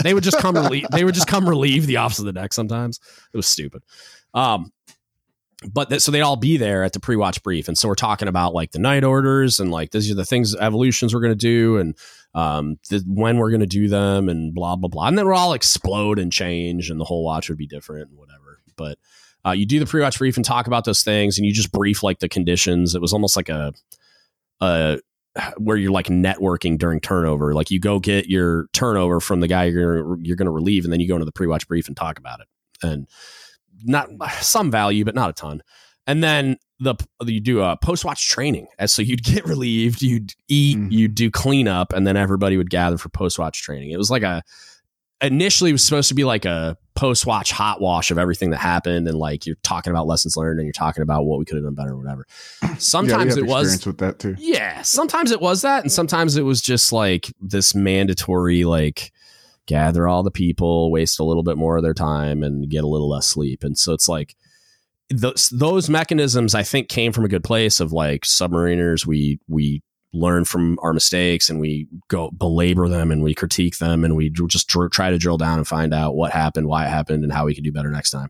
they, would just come relieve. They would just come relieve the office of the deck. Sometimes it was stupid. Um, but so they'd all be there at the pre-watch brief, and so we're talking about like the night orders and like these are the things evolutions we're going to do, and um, the, when we're going to do them, and blah blah blah, and then we'll all explode and change, and the whole watch would be different and whatever. But uh, you do the pre-watch brief and talk about those things, and you just brief like the conditions. It was almost like a a where you're like networking during turnover. Like you go get your turnover from the guy you're gonna, you're going to relieve, and then you go into the pre-watch brief and talk about it. And not some value, but not a ton. And then the you do a post-watch training, and so you'd get relieved, you'd eat, Mhm. you'd do cleanup, and then everybody would gather for post-watch training. It was like a initially it was supposed to be like a post-watch hot wash of everything that happened, and like you're talking about lessons learned, and you're talking about what we could have done better, or whatever. Yeah, Sometimes have it was with that too. yeah, sometimes it was that, and sometimes it was just like this mandatory, like gather all the people, waste a little bit more of their time, and get a little less sleep. And so it's like those those mechanisms, I think, came from a good place of like submariners. We we learn from our mistakes and we go belabor them and we critique them and we just dr- try to drill down and find out what happened, why it happened, and how we can do better next time.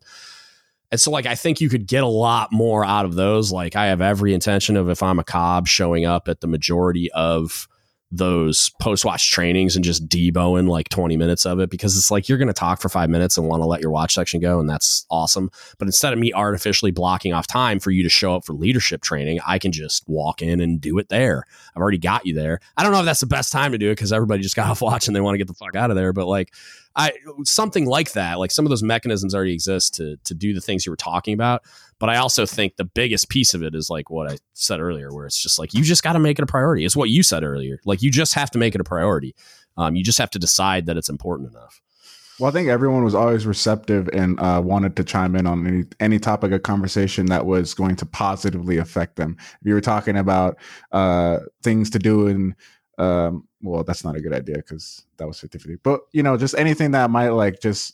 And so, like, I think you could get a lot more out of those. Like, I have every intention of if I'm a COB showing up at the majority of those post watch trainings and just deboing like 20 minutes of it because it's like you're going to talk for five minutes and want to let your watch section go. And that's awesome. But instead of me artificially blocking off time for you to show up for leadership training, I can just walk in and do it there. I've already got you there. I don't know if that's the best time to do it because everybody just got off watch and they want to get the fuck out of there. But like, I something like that, like some of those mechanisms already exist to to do the things you were talking about. But I also think the biggest piece of it is like what I said earlier, where it's just like you just got to make it a priority. It's what you said earlier. Like you just have to make it a priority. Um, you just have to decide that it's important enough. Well, I think everyone was always receptive and uh, wanted to chime in on any any topic of conversation that was going to positively affect them. If you were talking about uh, things to do in, um, well, that's not a good idea because that was 50 50. But, you know, just anything that might like just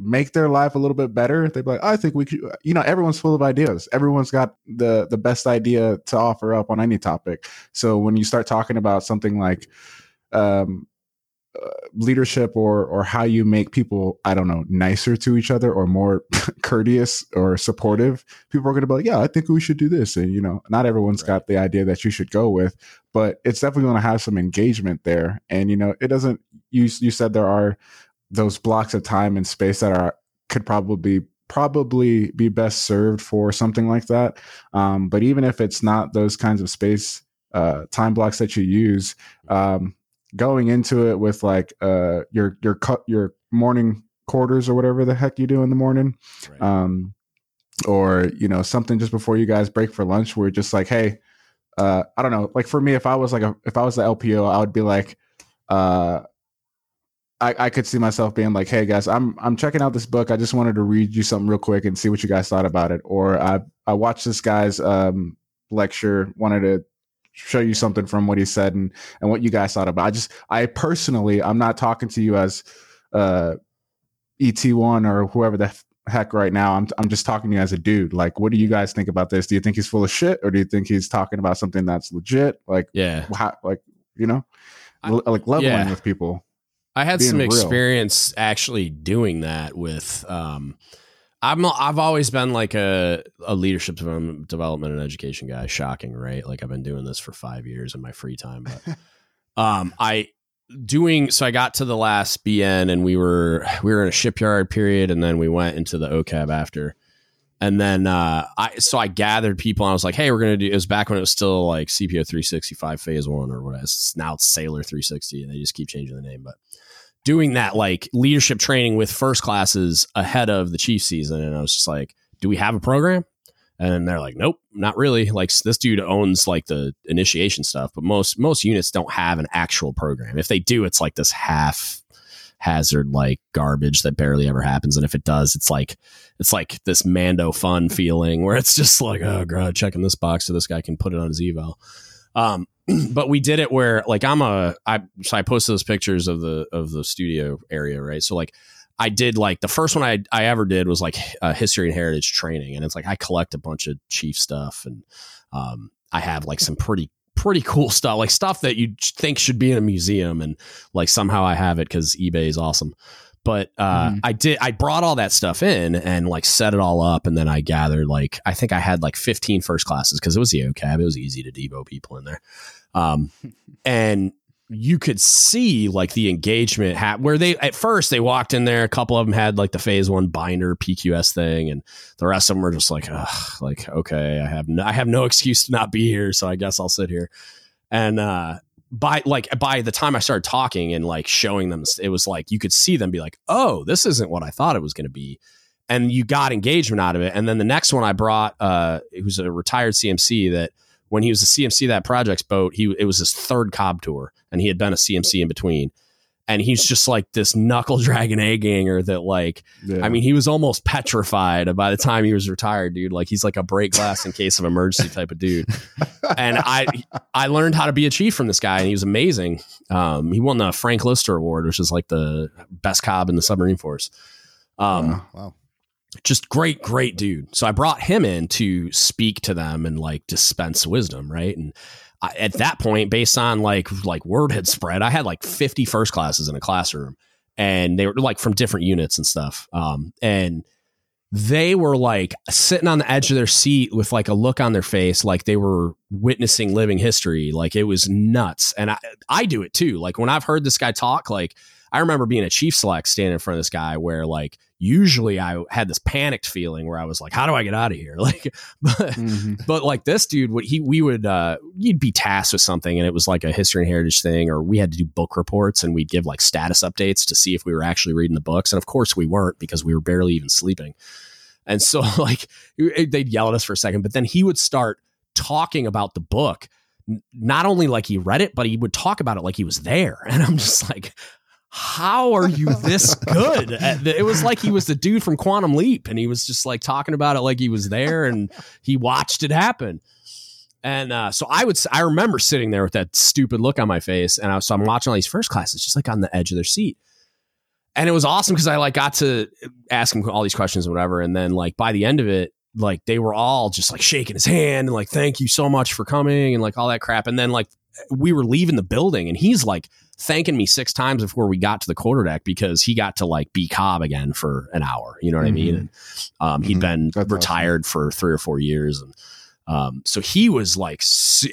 make their life a little bit better, they'd be like, I think we could, you know, everyone's full of ideas. Everyone's got the the best idea to offer up on any topic. So when you start talking about something like, um, leadership or or how you make people i don't know nicer to each other or more courteous or supportive people are going to be like yeah i think we should do this and you know not everyone's Right. got the idea that you should go with but it's definitely going to have some engagement there and you know it doesn't you you said there are those blocks of time and space that are could probably probably be best served for something like that um, but even if it's not those kinds of space uh, time blocks that you use. Um, going into it with like uh, your your cut your morning quarters or whatever the heck you do in the morning, Right. um, or you know something just before you guys break for lunch, where just like, hey, uh, I don't know. Like for me, if I was like a if I was the LPO, I would be like, uh, I, I could see myself being like, "Hey guys, I'm I'm checking out this book. I just wanted to read you something real quick and see what you guys thought about it." Or I I watched this guy's um, lecture, wanted to show you something from what he said and and what you guys thought about. I just I personally, I'm not talking to you as uh, ET1 or whoever the heck right now. I'm I'm just talking to you as a dude. Like, what do you guys think about this? Do you think he's full of shit, or do you think he's talking about something that's legit? Like, yeah. how, like you know, I- like leveling yeah. with people. I had some real. experience actually doing that with um I'm I've always been like a, a leadership development, development and education guy. Shocking, right? Like I've been doing this for five years in my free time. But um I doing so I got to the last BN and we were we were in a shipyard period and then we went into the OCAB after. And then uh I so I gathered people and I was like, hey, we're gonna do it was back when it was still like CPO 365 phase one or what it's now it's Sailor 360 and they just keep changing the name, but doing that like leadership training with first classes ahead of the chief season and i was just like do we have a program? And they're like nope not really. Like this dude owns like the initiation stuff but most most units don't have an actual program. If they do it's like this half hazard like garbage that barely ever happens. And if it does it's like it's like this mando fun feeling where it's just like oh god checking this box so this guy can put it on his eval. Um but we did it where like I'm a I so I posted those pictures of the of the studio area, right? So like I did like the first one I I ever did was like uh, history and heritage training, and it's like I collect a bunch of chief stuff, and um I have like some pretty pretty cool stuff, like stuff that you think should be in a museum, and like somehow I have it because eBay is awesome. But uh, Mhm. I did. I brought all that stuff in and like set it all up, and then I gathered like I think I had like 15 first classes because it was the OCAB. It was easy to debo people in there, um, and you could see like the engagement ha- where they at first they walked in there. A couple of them had like the phase one binder PQS thing, and the rest of them were just like, like okay, I have no, I have no excuse to not be here, so I guess I'll sit here. And uh, by like by the time I started talking and like showing them, it was like you could see them be like, "Oh, this isn't what I thought it was going to be," and you got engagement out of it. And then the next one I brought, uh, it was a retired CMC that when he was a CMC that project's boat, he it was his third COB tour, and he had been a CMC in between. And he's just like this knuckle dragging A ganger that like Yeah. I mean, he was almost petrified by the time he was retired, dude. Like he's like a break glass in case of emergency type of dude. And I I learned how to be a chief from this guy, and he was amazing. Um, he won the Frank Lister Award, which is like the best COB in the submarine force. Um, Wow. Wow. Just great, great dude. So I brought him in to speak to them and like dispense wisdom, right? And I, at that point, based on like like word had spread, I had like 50 first classes in a classroom, and they were like from different units and stuff. Um, and they were like sitting on the edge of their seat with like a look on their face, like they were witnessing living history. Like it was nuts. And I, I do it too. Like when I've heard this guy talk, like I remember being a chief select standing in front of this guy where like usually I had this panicked feeling where I was like, how do I get out of here? Like, but, Mhm. but like this dude, what he, we would, uh, you'd be tasked with something and it was like a history and heritage thing, or we had to do book reports and we'd give like status updates to see if we were actually reading the books. And of course we weren't because we were barely even sleeping. And so like they'd yell at us for a second, but then he would start talking about the book. Not only like he read it, but he would talk about it like he was there. And I'm just like, how are you this good? it was like he was the dude from Quantum Leap, and he was just like talking about it like he was there and he watched it happen. And uh, so I would, I remember sitting there with that stupid look on my face, and I was, so I'm watching all these first classes, just like on the edge of their seat, and it was awesome because I like got to ask him all these questions and whatever, and then like by the end of it, like they were all just like shaking his hand and like thank you so much for coming and like all that crap, and then like we were leaving the building, and he's like thanking me six times before we got to the quarterdeck because he got to like be COB again for an hour. You know what I mean? And um, he had Mhm. been That's awesome. retired for three or four years, and um, so he was like,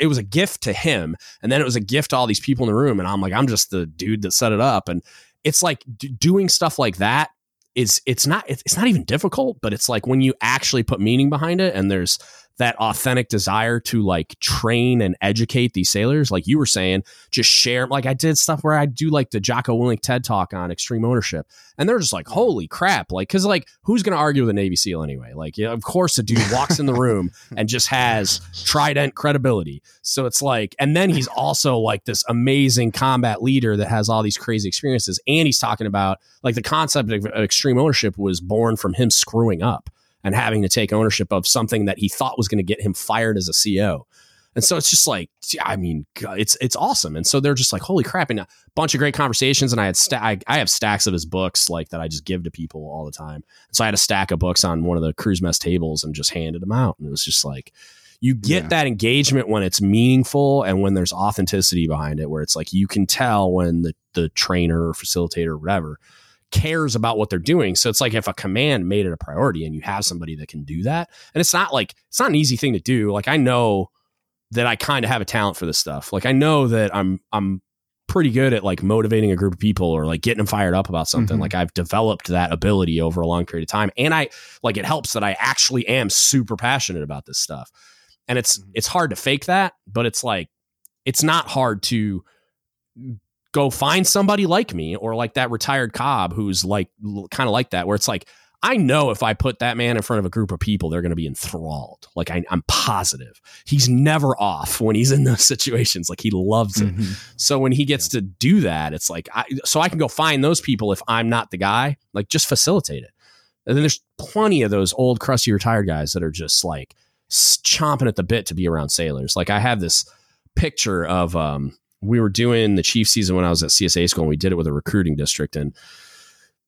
it was a gift to him, and then it was a gift to all these people in the room, and I'm like, I'm just the dude that set it up, and it's like d- doing stuff like that is it's not it's it's not even difficult, but it's like when you actually put meaning behind it, and there's that authentic desire to like train and educate these sailors, like you were saying, just share. Like I did stuff where I do like the Jocko Willink TED talk on extreme ownership, and they're just like, "Holy crap!" Like, because like who's to argue with a Navy SEAL anyway? Like, yeah, of course, a dude walks in the room and just has trident credibility. So it's like, and then he's also like this amazing combat leader that has all these crazy experiences, and he's talking about like the concept of extreme ownership was born from him screwing up and having to take ownership of something that he thought was going to get him fired as a CEO. And so it's just like, I mean, it's it's awesome. And so they're just like, holy crap! And a bunch of great conversations. And I had sta- I, I, have stacks of his books like that I just give to people all the time. So I had a stack of books on one of the cruise mess tables and just handed them out. And it was just like, you get yeah. that engagement when it's meaningful and when there's authenticity behind it, where it's like you can tell when the the trainer or facilitator or whatever cares about what they're doing. So it's like if a command made it a priority and you have somebody that can do that, and it's not like it's not an easy thing to do. Like I know that I kind of have a talent for this stuff. Like I know that I'm I'm pretty good at like motivating a group of people or like getting them fired up about something. Mm-hmm. Like I've developed that ability over a long period of time. And I like it helps that I actually am super passionate about this stuff. And it's mm-hmm. it's hard to fake that, but it's like it's not hard to go find somebody like me or like that retired COB who's like kind of like that, where it's like, I know if I put that man in front of a group of people, they're going to be enthralled. Like I, am positive he's never off when he's in those situations. Like he loves it. Mm-hmm. So when he gets yeah. to do that, it's like, I, so I can go find those people if I'm not the guy. Like just facilitate it. And then there's plenty of those old crusty retired guys that are just like chomping at the bit to be around sailors. Like I have this picture of um, we were doing the chief season when I was at CSA school and we did it with a recruiting district. And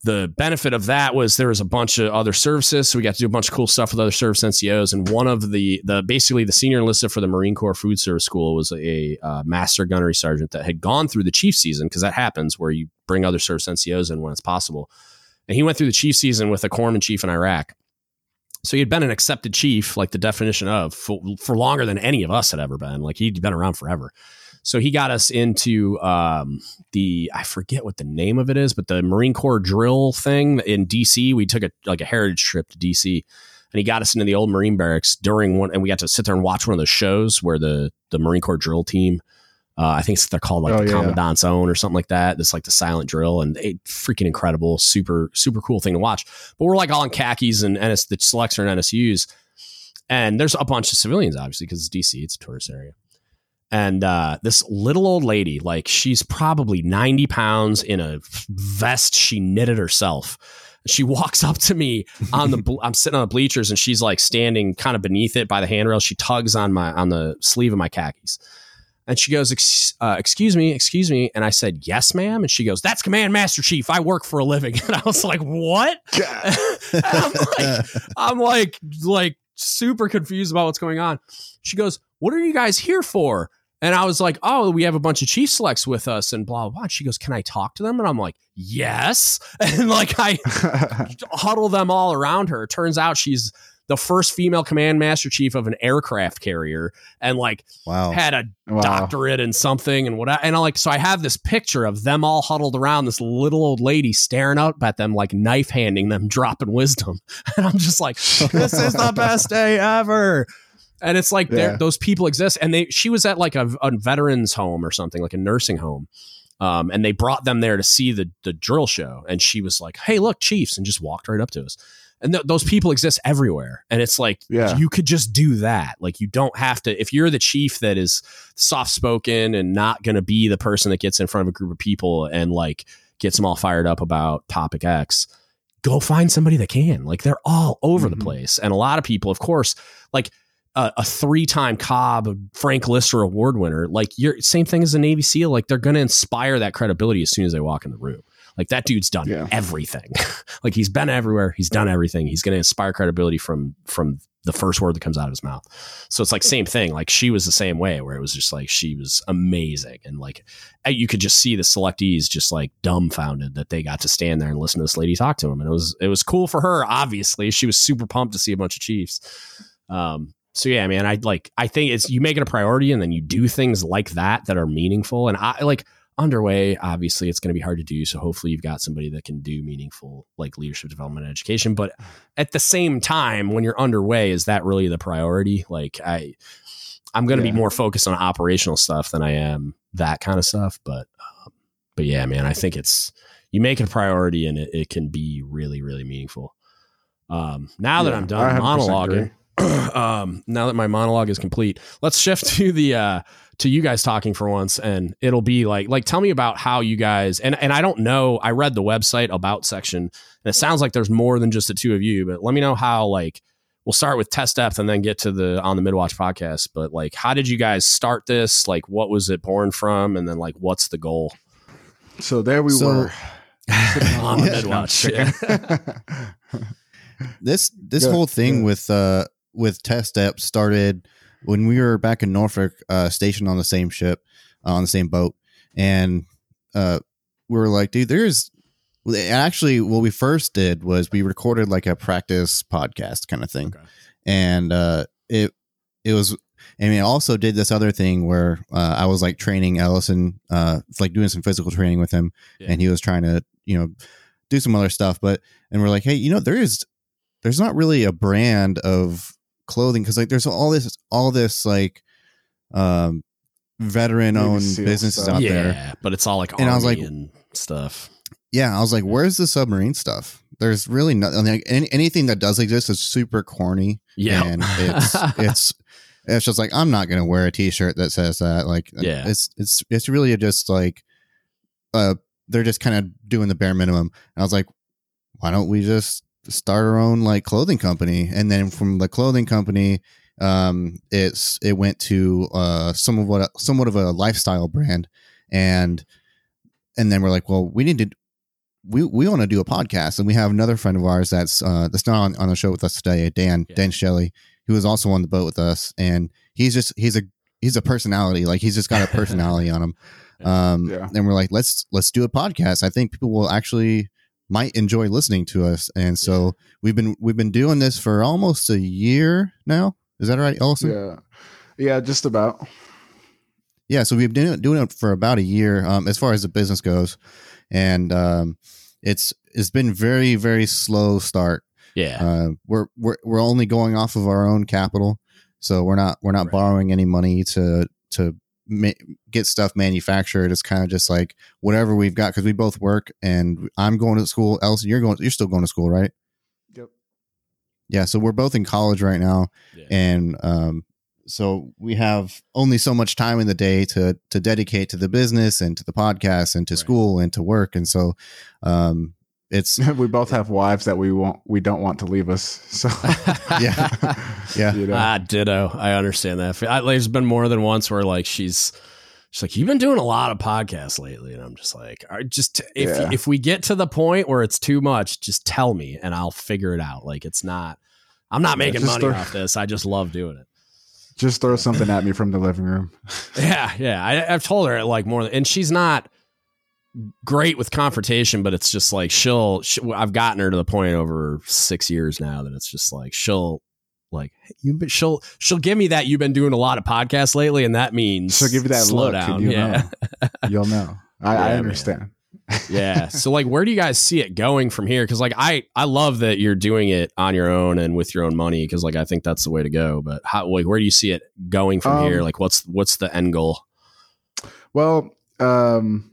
the benefit of that was there was a bunch of other services. So we got to do a bunch of cool stuff with other service NCOs. And one of the, the basically the senior enlisted for the Marine Corps Food Service School was a uh, master gunnery sergeant that had gone through the chief season because that happens where you bring other service NCOs in when it's possible. And he went through the chief season with a corpsman chief in Iraq. So he had been an accepted chief, like the definition of, for, for longer than any of us had ever been. Like he'd been around forever. So he got us into um, the I forget what the name of it is, but the Marine Corps drill thing in DC. We took a like a heritage trip to DC, and he got us into the old Marine barracks during one, and we got to sit there and watch one of those shows where the the Marine Corps drill team. Uh, I think they're called like oh, the yeah. Commandant's Own or something like that. That's like the silent drill and it, freaking incredible, super, super cool thing to watch. But we're like all in khakis and NS, the selects are in NSUs. And there's a bunch of civilians, obviously, because it's DC, it's a tourist area and uh, this little old lady, like she's probably 90 pounds in a vest she knitted herself. She walks up to me on the, I'm sitting on the bleachers and she's like standing kind of beneath it by the handrail. She tugs on my, on the sleeve of my khakis. And she goes, uh, "Excuse me, excuse me." And I said, "Yes, ma'am." And she goes, "That's Command Master Chief. I work for a living." And I was like, "What?" I'm like, I'm like, like super confused about what's going on. She goes, "What are you guys here for?" And I was like, oh, we have a bunch of chief selects with us and blah, blah, blah. And she goes, can I talk to them? And I'm like, yes. And like I huddle them all around her. Turns out she's the first female command master chief of an aircraft carrier and like wow. had a wow. doctorate in something and what and I like so I have this picture of them all huddled around this little old lady staring up at them like knife handing them dropping wisdom and I'm just like this is the best day ever and it's like yeah. those people exist and they she was at like a, a veterans home or something like a nursing home um, and they brought them there to see the the drill show and she was like hey look chiefs and just walked right up to us and th- those people exist everywhere and it's like yeah. you could just do that like you don't have to if you're the chief that is soft spoken and not going to be the person that gets in front of a group of people and like gets them all fired up about topic x go find somebody that can like they're all over mm-hmm. the place and a lot of people of course like a, a three-time COB Frank Lister Award winner, like you're same thing as a Navy SEAL. Like they're going to inspire that credibility as soon as they walk in the room. Like that dude's done yeah. everything. like he's been everywhere. He's done everything. He's going to inspire credibility from from the first word that comes out of his mouth. So it's like same thing. Like she was the same way, where it was just like she was amazing, and like you could just see the selectees just like dumbfounded that they got to stand there and listen to this lady talk to him, and it was it was cool for her. Obviously, she was super pumped to see a bunch of Chiefs. Um, so yeah, man, I like I think it's you make it a priority and then you do things like that that are meaningful. And I like underway, obviously it's going to be hard to do. So hopefully you've got somebody that can do meaningful like leadership development and education. But at the same time, when you're underway, is that really the priority? Like I, I'm going to Yeah. be more focused on operational stuff than I am that kind of stuff. But, um, but yeah, man, I think it's you make it a priority and it, it can be really, really meaningful. Um, now that I'm done monologuing, agree. um, now that my monologue is complete, let's shift to the uh, to you guys talking for once, and it'll be like like tell me about how you guys and and I don't know. I read the website about section, and it sounds like there's more than just the two of you. But let me know how like we'll start with test depth and then get to the on the midwatch podcast. But like, how did you guys start this? Like, what was it born from? And then like, what's the goal So there we So- were. on the midwatch? Yeah. this this Go- whole thing go. with uh with Test Depth started when we were back in Norfolk, uh, stationed on the same ship, uh, on the same boat, and uh, we were like, dude, there's actually what we first did was we recorded like a practice podcast kind of thing, Okay. and uh, it it was. And we also did this other thing where uh, I was like training Ellison, uh, like doing some physical training with him, Yeah. and he was trying to, you know, do some other stuff. But and we're like, hey, you know, there is there's not really a brand of clothing because like there's all this all this like um veteran owned businesses stuff. out yeah, there. but it's all like And I was like- and stuff. Yeah, I was like, where's the submarine stuff? There's really nothing. Like, any, anything that does exist is super corny, Yeah, and it's it's it's just like I'm not gonna wear a T-shirt that says that. Like, Yeah. it's it's it's really just like, uh, they're just kind of doing the bare minimum. And I was like, why don't we just start our own like clothing company? And then from the clothing company, um, it's it went to uh some of what somewhat of a lifestyle brand, and and then we're like, well, we need to. We, we want to do a podcast, and we have another friend of ours that's uh, that's not on, on the show with us today, Dan Yeah. Dan Shelley, who is also on the boat with us, and he's just he's a he's a personality, like he's just got a personality on him. Um, Yeah. and we're like, let's let's do a podcast. I think people will actually might enjoy listening to us, and so we've been we've been doing this for almost a year now. Is that right, Ellison? yeah. Yeah, just about. Yeah, so we've been doing it for about a year, um, as far as the business goes, and um, it's it's been very very slow start. yeah, Uh, we're we're we're only going off of our own capital, so we're not we're not Right. borrowing any money to to ma- get stuff manufactured. It's kind of just like whatever we've got because we both work, and I'm going to school. Elsie, you're going. You're still going to school, right? Yep. Yeah, so we're both in college right now, yeah. and um, so we have only so much time in the day to to dedicate to the business and to the podcast and to Right. school and to work, and so um, it's we both have wives that we want we don't want to leave us. So Yeah. Yeah. You know? Ah, ditto. I understand that. I, there's been more than once where like she's she's like, "You've been doing a lot of podcasts lately," and I'm just like, "All right, "Just if Yeah. if we get to the point where it's too much, just tell me and I'll figure it out." Like it's not. I'm not Yeah, making just money throw- off this. I just love doing it. just throw something at me from the living room. Yeah, yeah. I, I've told her like more, and she's not great with confrontation, but it's just like she'll. she I've gotten her to the point over six years now that it's just like she'll like you. But she'll she'll give me that you've been doing a lot of podcasts lately, and that means She'll give you that slow look, down. you'll yeah, know. You'll know. I, Yeah, I understand. yeah. So like, where do you guys see it going from here? Because like, I I love that you're doing it on your own and with your own money. Because like, I think that's the way to go. But how like, where do you see it going from Um, here? Like, what's what's the end goal? Well, um,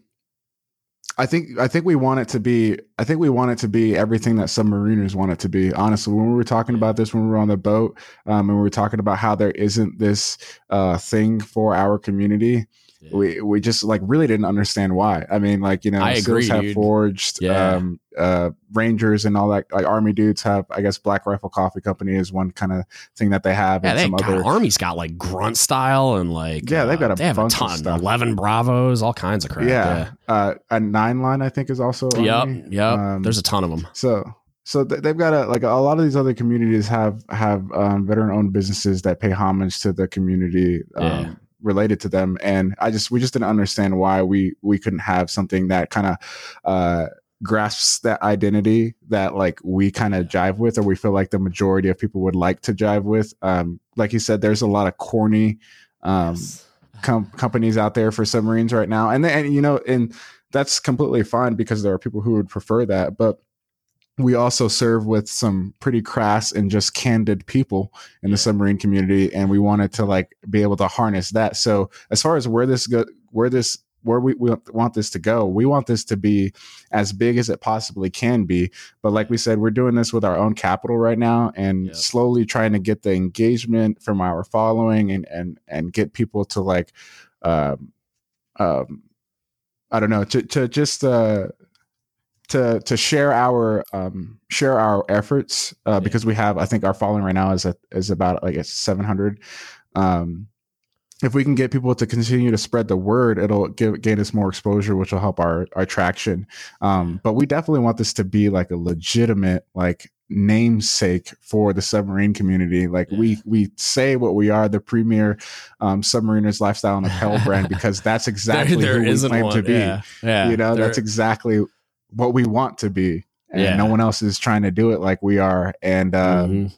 I think I think we want it to be. I think we want it to be everything that submariners want it to be. Honestly, when we were talking about this, when we were on the boat, um, and we were talking about how there isn't this uh, thing for our community, we we just like really didn't understand why. I mean, like you know, I agree, have dude. forged, Yeah. um, uh, Rangers and all that. Like Army dudes have, I guess, Black Rifle Coffee Company is one kind of thing that they have, Yeah, and they some got other. Army's got like grunt style and like Yeah, they've got a they have a ton, eleven Bravos, all kinds of crap. yeah, uh, a nine line I think is also. yeah, Army. yep, yep. Um, There's a ton of them. So so they've got a like a lot of these other communities have have um, veteran owned businesses that pay homage to the community um, Yeah. Related to them, and I just we just didn't understand why we we couldn't have something that kind of uh, grasps that identity that like we kind of jive with, or we feel like the majority of people would like to jive with. Um, like you said, there's a lot of corny. Um, com- companies out there for submarines right now, and and you know, and that's completely fine because there are people who would prefer that, but we also serve with some pretty crass and just candid people in the submarine community and we wanted to like be able to harness that. So as far as where this go where this where we, we want this to go we want this to be as big as it possibly can be. But like we said we're doing this with our own capital right now and Yep. slowly trying to get the engagement from our following and and and get people to like um um i don't know to to just uh to to share our um share our efforts uh Yeah. because we have i think our following right now is at is about like at 700 um if we can get people to continue to spread the word it'll give gain us more exposure which will help our our traction um but we definitely want this to be like a legitimate like namesake for the submarine community like we Yeah. we say what we are the premier um submariners lifestyle and apparel brand because that's exactly there, there who we claim one. to be Yeah, yeah. you know There- that's exactly what we want to be and Yeah. no one else is trying to do it like we are and um Mhm.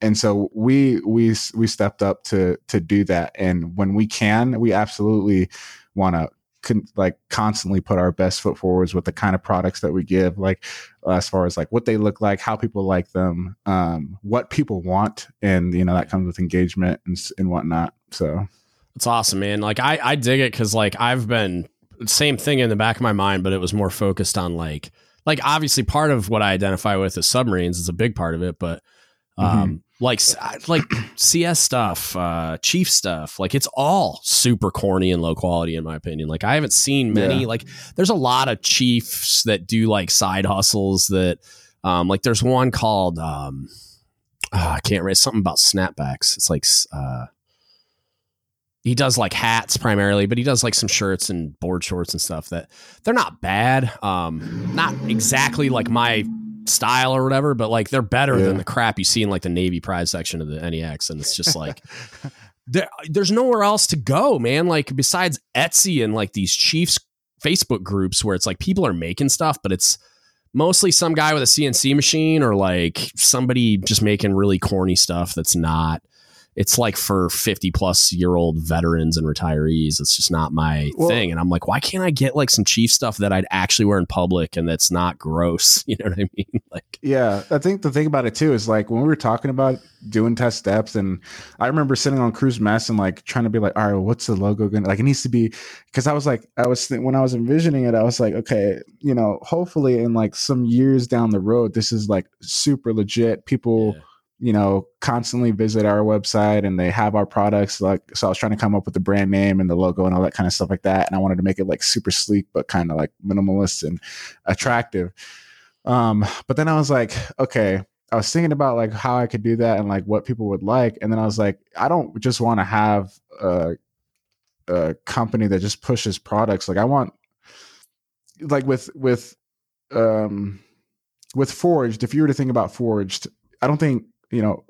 and so we we we stepped up to to do that and when we can we absolutely want to con- like constantly put our best foot forwards with the kind of products that we give like as far as like what they look like how people like them um what people want and you know that comes with engagement and, and whatnot so It's awesome, man. Like I, I dig it because like I've been same thing in the back of my mind, but it was more focused on like like obviously part of what I identify with is submarines is a big part of it, but um like s- like CS stuff, uh chief stuff, like it's all super corny and low quality in my opinion. Like I haven't seen many Yeah. like there's a lot of chiefs that do like side hustles that um like there's one called um ah, I can't remember something about snapbacks. It's like uh he does like hats primarily, but he does like some shirts and board shorts and stuff that they're not bad. Um, not exactly like my style or whatever, but like they're better Yeah. than the crap you see in like the Navy prize section of the NEX. And it's just like, there, there's nowhere else to go, man. Like besides Etsy and like these Chiefs Facebook groups where it's like people are making stuff, but it's mostly some guy with a CNC machine or like somebody just making really corny stuff that's not it's like for 50 plus year old veterans and retirees. It's just not my Well- thing. And I'm like, why can't I get like some chief stuff that I'd actually wear in public and that's not gross? You know what I mean? Like, Yeah, I think the thing about it too is like when we were talking about doing test steps, and I remember sitting on crew's mess and like trying to be like, all right, well, what's the logo going? to Like, it needs to be because I was like, I was th- when I was envisioning it, I was like, okay, you know, hopefully in like some years down the road, this is like super legit. People, yeah. You know, constantly visit our website and they have our products. Like, so I was trying to come up with the brand name and the logo and all that kind of stuff like that, and I wanted to make it like super sleek but kind of like minimalist and attractive. Um, but then I was like, okay, I was thinking about like how I could do that and like what people would like, and then I was like, I don't just want to have a, a company that just pushes products. Like I want, like with with um with Forged. If you were to think about Forged, I don't think you know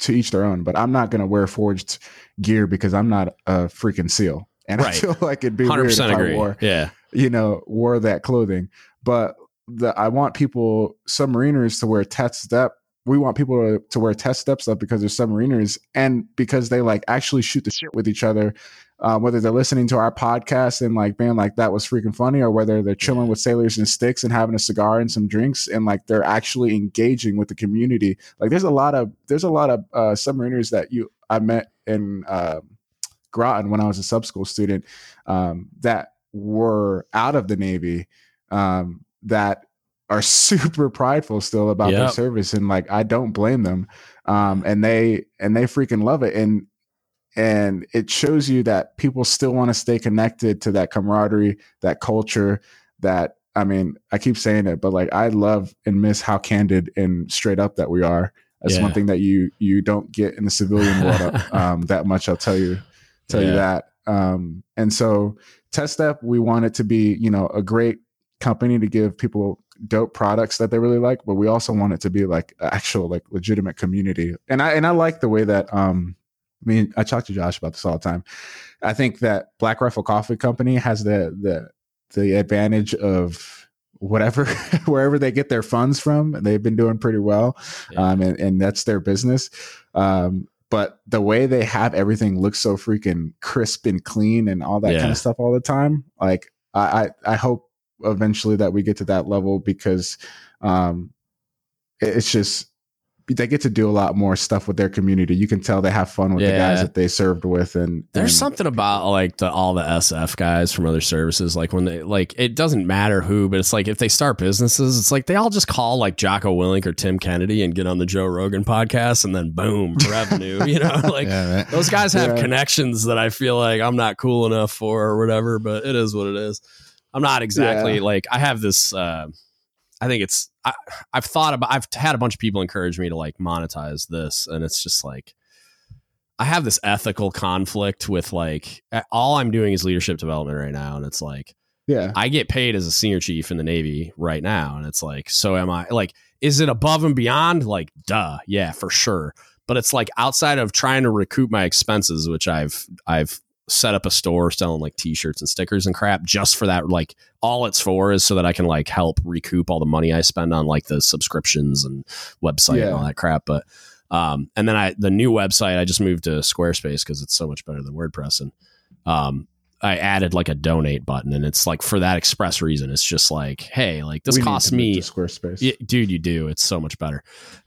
to each their own, but I'm not gonna wear Forged gear because I'm not a freaking seal, and I feel like it'd be weird if 100% I wore Yeah. you know, wore that clothing. But the I want people, submariners, to wear Test Depth. We want people to, to wear Test Depth stuff because they're submariners and because they like actually shoot the shit with each other. Uh, whether they're listening to our podcast and like being like that was freaking funny, or whether they're chilling with sailors and sticks and having a cigar and some drinks and like they're actually engaging with the community. Like there's a lot of there's a lot of uh, submariners that you I met in uh, Groton when I was a sub school student um, that were out of the Navy um, that are super prideful still about their service, and like I don't blame them. Um, and they and they freaking love it, and and it shows you that people still want to stay connected to that camaraderie, that culture. That I mean, I keep saying it, but like I love and miss how candid and straight up that we are. That's one thing that you you don't get in the civilian world um, that much. I'll tell you tell you that. Um, and so Test Depth, we want it to be, you know, a great company to give people dope products that they really like, but we also want it to be like actual, like legitimate community. And I and I like the way that um I mean, I talk to Josh about this all the time. I think that Black Rifle Coffee Company has the the the advantage of whatever wherever they get their funds from. They've been doing pretty well, Yeah. um, and, and that's their business. Um, but the way they have everything look so freaking crisp and clean and all that Yeah. kind of stuff all the time, like I, I I hope eventually that we get to that level because um it's just they get to do a lot more stuff with their community. You can tell they have fun with the guys that they served with and There's and- something about like the all the SF guys from other services, like when they like it doesn't matter who, but it's like if they start businesses, it's like they all just call like Jocko Willink or Tim Kennedy and get on the Joe Rogan podcast, and then boom, revenue. You know, like yeah, those guys have Yeah. connections that I feel like I'm not cool enough for or whatever, but it is what it is. I'm not exactly Yeah. like I have this. Uh, I think it's I, I've thought about. I've had a bunch of people encourage me to like monetize this, and it's just like I have this ethical conflict with like all I'm doing is leadership development right now, and it's like yeah. I get paid as a senior chief in the Navy right now, and it's like, so am I? Like, is it above and beyond? Like, duh, yeah, for sure. But it's like outside of trying to recoup my expenses, which I've I've set up a store selling like T-shirts and stickers and crap just for that. Like, all it's for is so that I can like help recoup all the money I spend on like the subscriptions and website and all that crap. But um, and then I the new website I just moved to Squarespace because it's so much better than WordPress and um I added like a donate button and it's like for that express reason. It's just like, hey, like this We costs me Squarespace. yeah, dude, you do. It's so much better.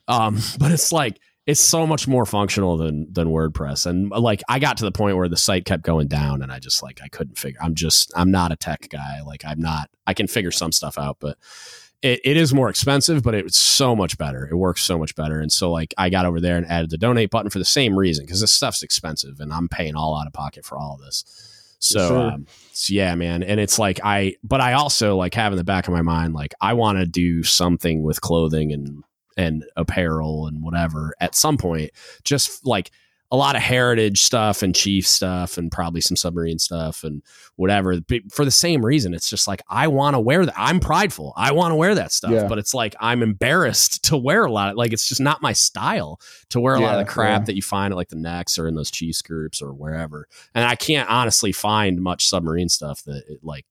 Um, but it's like it's so much more functional than than WordPress. And like I got to the point where the site kept going down and I just like I couldn't figure I'm just I'm not a tech guy. Like I'm not I can figure some stuff out, but it, it is more expensive, but it's so much better. It works so much better. And so like I got over there and added the donate button for the same reason, because this stuff's expensive and I'm paying all out of pocket for all of this. So, sir. um, so yeah, man. And it's like I, but I also like have in the back of my mind, like I want to do something with clothing and and apparel and whatever at some point. Just like a lot of heritage stuff and chief stuff and probably some submarine stuff and whatever. But for the same reason, it's just like I want to wear that. I'm prideful. I want to wear that stuff, Yeah. but it's like I'm embarrassed to wear a lot. Of, like it's just not my style to wear a lot of the crap yeah. that you find at like the NEX or in those Chiefs groups or wherever. And I can't honestly find much submarine stuff that it, like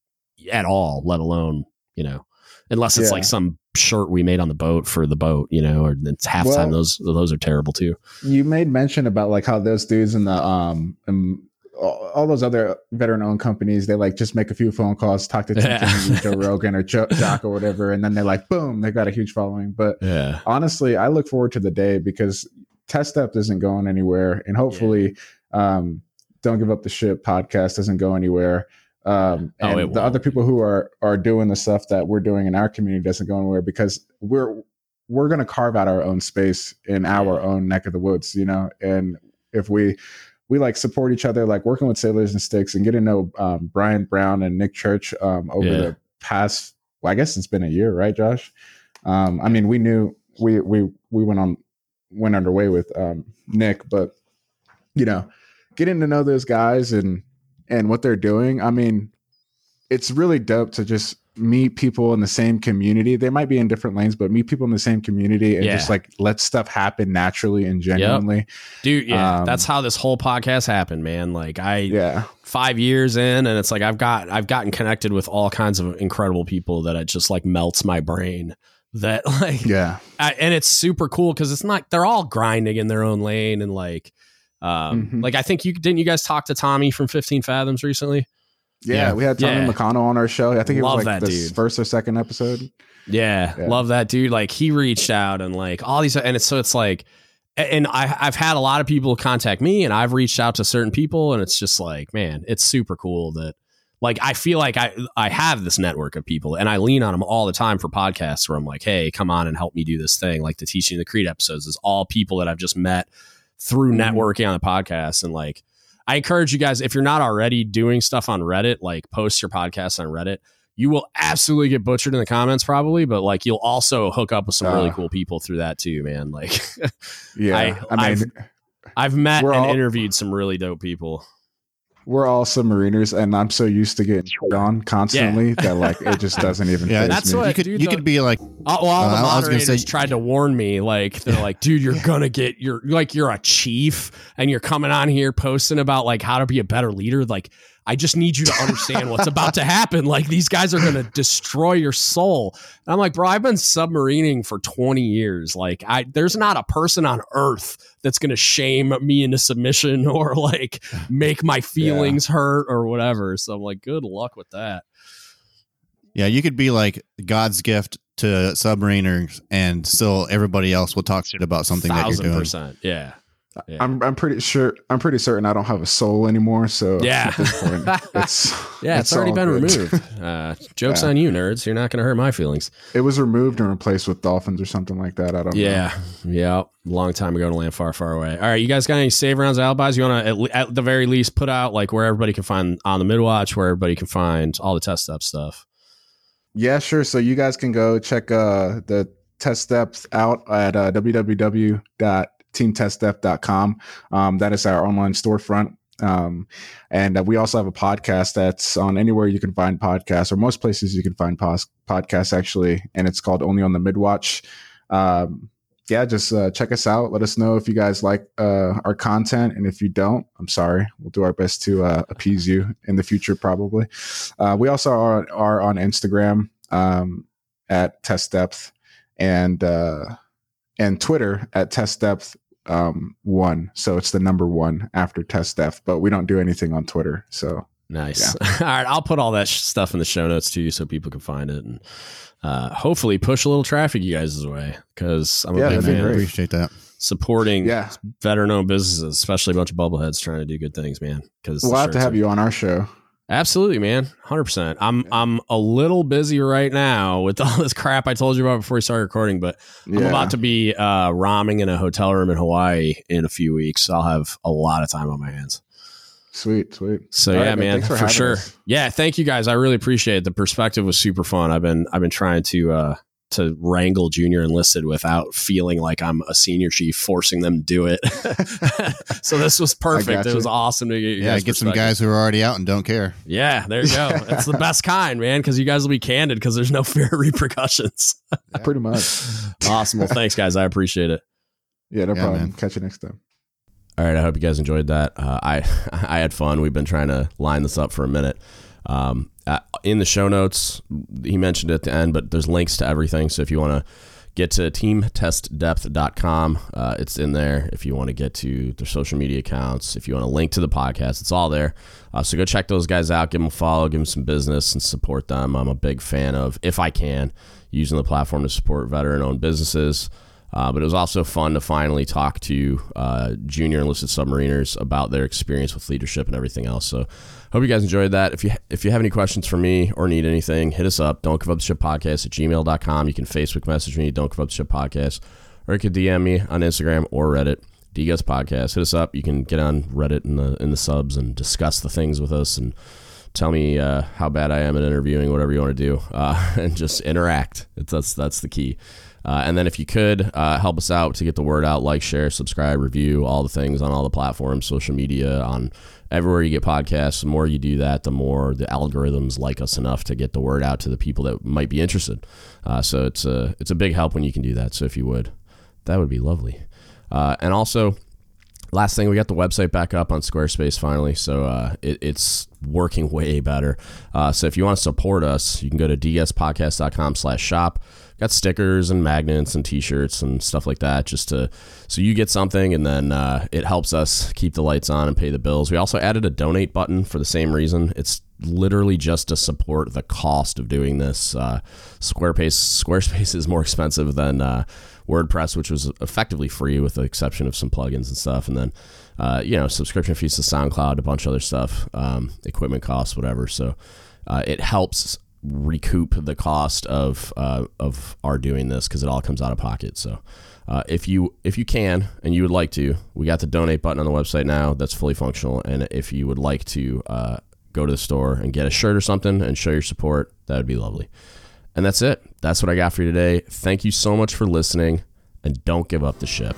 at all, let alone you know, unless it's Yeah. like some shirt we made on the boat for the boat, you know, or it's halftime. Well- those those are terrible too. you made mention about like how those dudes in the um, um all, all those other veteran owned companies they like just make a few phone calls talk to Yeah. Joe Rogan or Joe, Jock or whatever and then they're like boom they got a huge following but Yeah, honestly I look forward to the day because Test Depth isn't going anywhere and hopefully um don't give up the ship podcast doesn't go anywhere um Oh, and it the other people who are are doing the stuff that we're doing in our community doesn't go anywhere because we're we're going to carve out our own space in our own neck of the woods you know? And if we we like support each other like working with sailors and sticks and getting to know um, brian brown and nick church um, over Yeah. the past well i guess it's been a year right josh? Um, i mean we knew we we we went on went underway with um, nick but you know getting to know those guys and and what they're doing i mean it's really dope to just meet people in the same community they might be in different lanes but meet people in the same community and Yeah. just like let stuff happen naturally and genuinely dude. Yeah, Um, that's how this whole podcast happened, man. Like I, yeah five years in, and it's like I've got I've gotten connected with all kinds of incredible people that it just like melts my brain. That like yeah I, and it's super cool because it's not they're all grinding in their own lane and like um Mhm. like I think you didn't you guys talk to Tommy from 15 Fathoms recently? yeah, Yeah. we had Tommy Yeah. McConnell on our show. I think it Love was like the dude. first or second episode. Yeah, Yeah. love that dude. Like he reached out and like all these and it's so it's like and I I've had a lot of people contact me and I've reached out to certain people and it's just like man, it's super cool that like I feel like I I have this network of people and I lean on them all the time for podcasts where I'm like, hey, come on and help me do this thing. Like the teaching the creed episodes is all people that I've just met through Mhm. networking on the podcast and like I encourage you guys if you're not already doing stuff on Reddit, like post your podcast on Reddit. You will absolutely get butchered in the comments probably, but like you'll also hook up with some really Uh. cool people through that too, man. Like Yeah, I- I, mean, I've met We're and all- interviewed some really dope people. We're all submariners, and I'm so used to getting shit on constantly that like it just doesn't even. Yeah, that's me. what- you could dude, you the- could be like Uh, well, all the Uh, I was gonna moderators say- tried to warn me. Like they're like, dude, you're gonna get you're like you're a chief and you're coming on here posting about like how to be a better leader. Like I just need you to understand what's about to happen. Like these guys are going to destroy your soul. And I'm like, bro, I've been submarining for 20 years. Like I, there's not a person on earth that's going to shame me into submission or like make my feelings yeah. hurt or whatever. So I'm like, good luck with that. Yeah, you could be like God's gift to submariners, and still everybody else will talk shit about something that you're doing. Percent, yeah. Yeah. I'm I'm pretty sure I'm pretty certain I don't have a soul anymore. So yeah, point, it's yeah, it's, it's already been good. removed. Uh, jokes yeah. on you, nerds. You're not going to hurt my feelings. It was removed and replaced with dolphins or something like that. I don't. Yeah, know. yeah, long time ago to land far, far away. All right, you guys got any save rounds, alibis? You want to at, at, the very least put out like where everybody can find on the midwatch, where everybody can find all the Test Depth stuff. Yeah, sure. So you guys can go check uh, the test steps out at uh, www teamtestdepth.com. Um, that is our online storefront. Um, and uh, we also have a podcast that's on anywhere you can find podcasts or most places you can find pos- podcasts actually. And it's called Only on the Midwatch. Um, yeah, just uh, check us out. Let us know if you guys like uh, our content. And if you don't, I'm sorry. We'll do our best to uh, appease you in the future, probably. Uh, we also are, are on Instagram um, at Test Depth and uh, and Twitter at Test Depth um, one. So it's the number one after test depth, but we don't do anything on Twitter. So nice. Yeah. all right. I'll put all that stuff in the show notes too, so people can find it and uh, hopefully push a little traffic you guys' way because I'm a yeah, big fan. Appreciate that. Supporting yeah. veteran owned businesses, especially a bunch of bubbleheads trying to do good things, man. Because we'll have to have are- you on our show. Absolutely, man. 100%. I'm yeah. I'm a little busy right now with all this crap I told you about before we started recording, but yeah. I'm about to be uh ramming in a hotel room in Hawaii in a few weeks. So I'll have a lot of time on my hands. Sweet, sweet. So all yeah, right, man, for, for sure. Us. Yeah, thank you guys. I really appreciate it. The perspective was super fun. I've been I've been trying to uh to wrangle junior enlisted without feeling like I'm a senior chief forcing them to do it. so this was perfect. It was awesome to get yeah get some guys who are already out and don't care. Yeah, there you go. It's the best kind, man, because you guys will be candid because there's no fear of repercussions. yeah. Pretty much. Awesome. Well, thanks, guys. I appreciate it. Yeah, no yeah, problem. Man. Catch you next time. All right, I hope you guys enjoyed that. Uh, I I had fun. We've been trying to line this up for a minute. Um, uh, in the show notes, he mentioned at the end, but there's links to everything. So if you want to get to teamtestdepth.com, uh, it's in there. If you want to get to their social media accounts, if you want to link to the podcast, it's all there. Uh, so go check those guys out, give them a follow, give them some business, and support them. I'm a big fan of, if I can, using the platform to support veteran owned businesses. Uh, but it was also fun to finally talk to uh, junior enlisted submariners about their experience with leadership and everything else. So hope you guys enjoyed that. If you if you have any questions for me or need anything, hit us up. Don't give up the ship podcast at gmail.com. You can Facebook message me, don't give up the ship podcast, or you can DM me on Instagram or Reddit. DGUTS podcast. Hit us up. You can get on Reddit in the in the subs and discuss the things with us and tell me uh, how bad I am at interviewing, whatever you want to do, uh, and just interact. It's, that's that's the key. Uh, and then if you could uh, help us out to get the word out, like, share, subscribe, review, all the things on all the platforms, social media, on everywhere you get podcasts. The more you do that, the more the algorithms like us enough to get the word out to the people that might be interested. Uh, so it's a it's a big help when you can do that. So if you would, that would be lovely. Uh, and also, last thing, we got the website back up on Squarespace finally, so uh, it, it's working way better. Uh, so if you want to support us, you can go to dgutspodcast.com/shop got stickers and magnets and t-shirts and stuff like that just to so you get something and then uh, it helps us keep the lights on and pay the bills. We also added a donate button for the same reason. It's literally just to support the cost of doing this. Uh, squarespace squarespace is more expensive than uh, wordpress which was effectively free with the exception of some plugins and stuff. And then uh, you know subscription fees to soundcloud a bunch of other stuff um, equipment costs whatever. So uh, it helps recoup the cost of uh, of our doing this because it all comes out of pocket. So uh, if you if you can and you would like to, we got the donate button on the website now that's fully functional. And if you would like to uh, go to the store and get a shirt or something and show your support, that would be lovely. And that's it. That's what I got for you today. Thank you so much for listening, and don't give up the ship.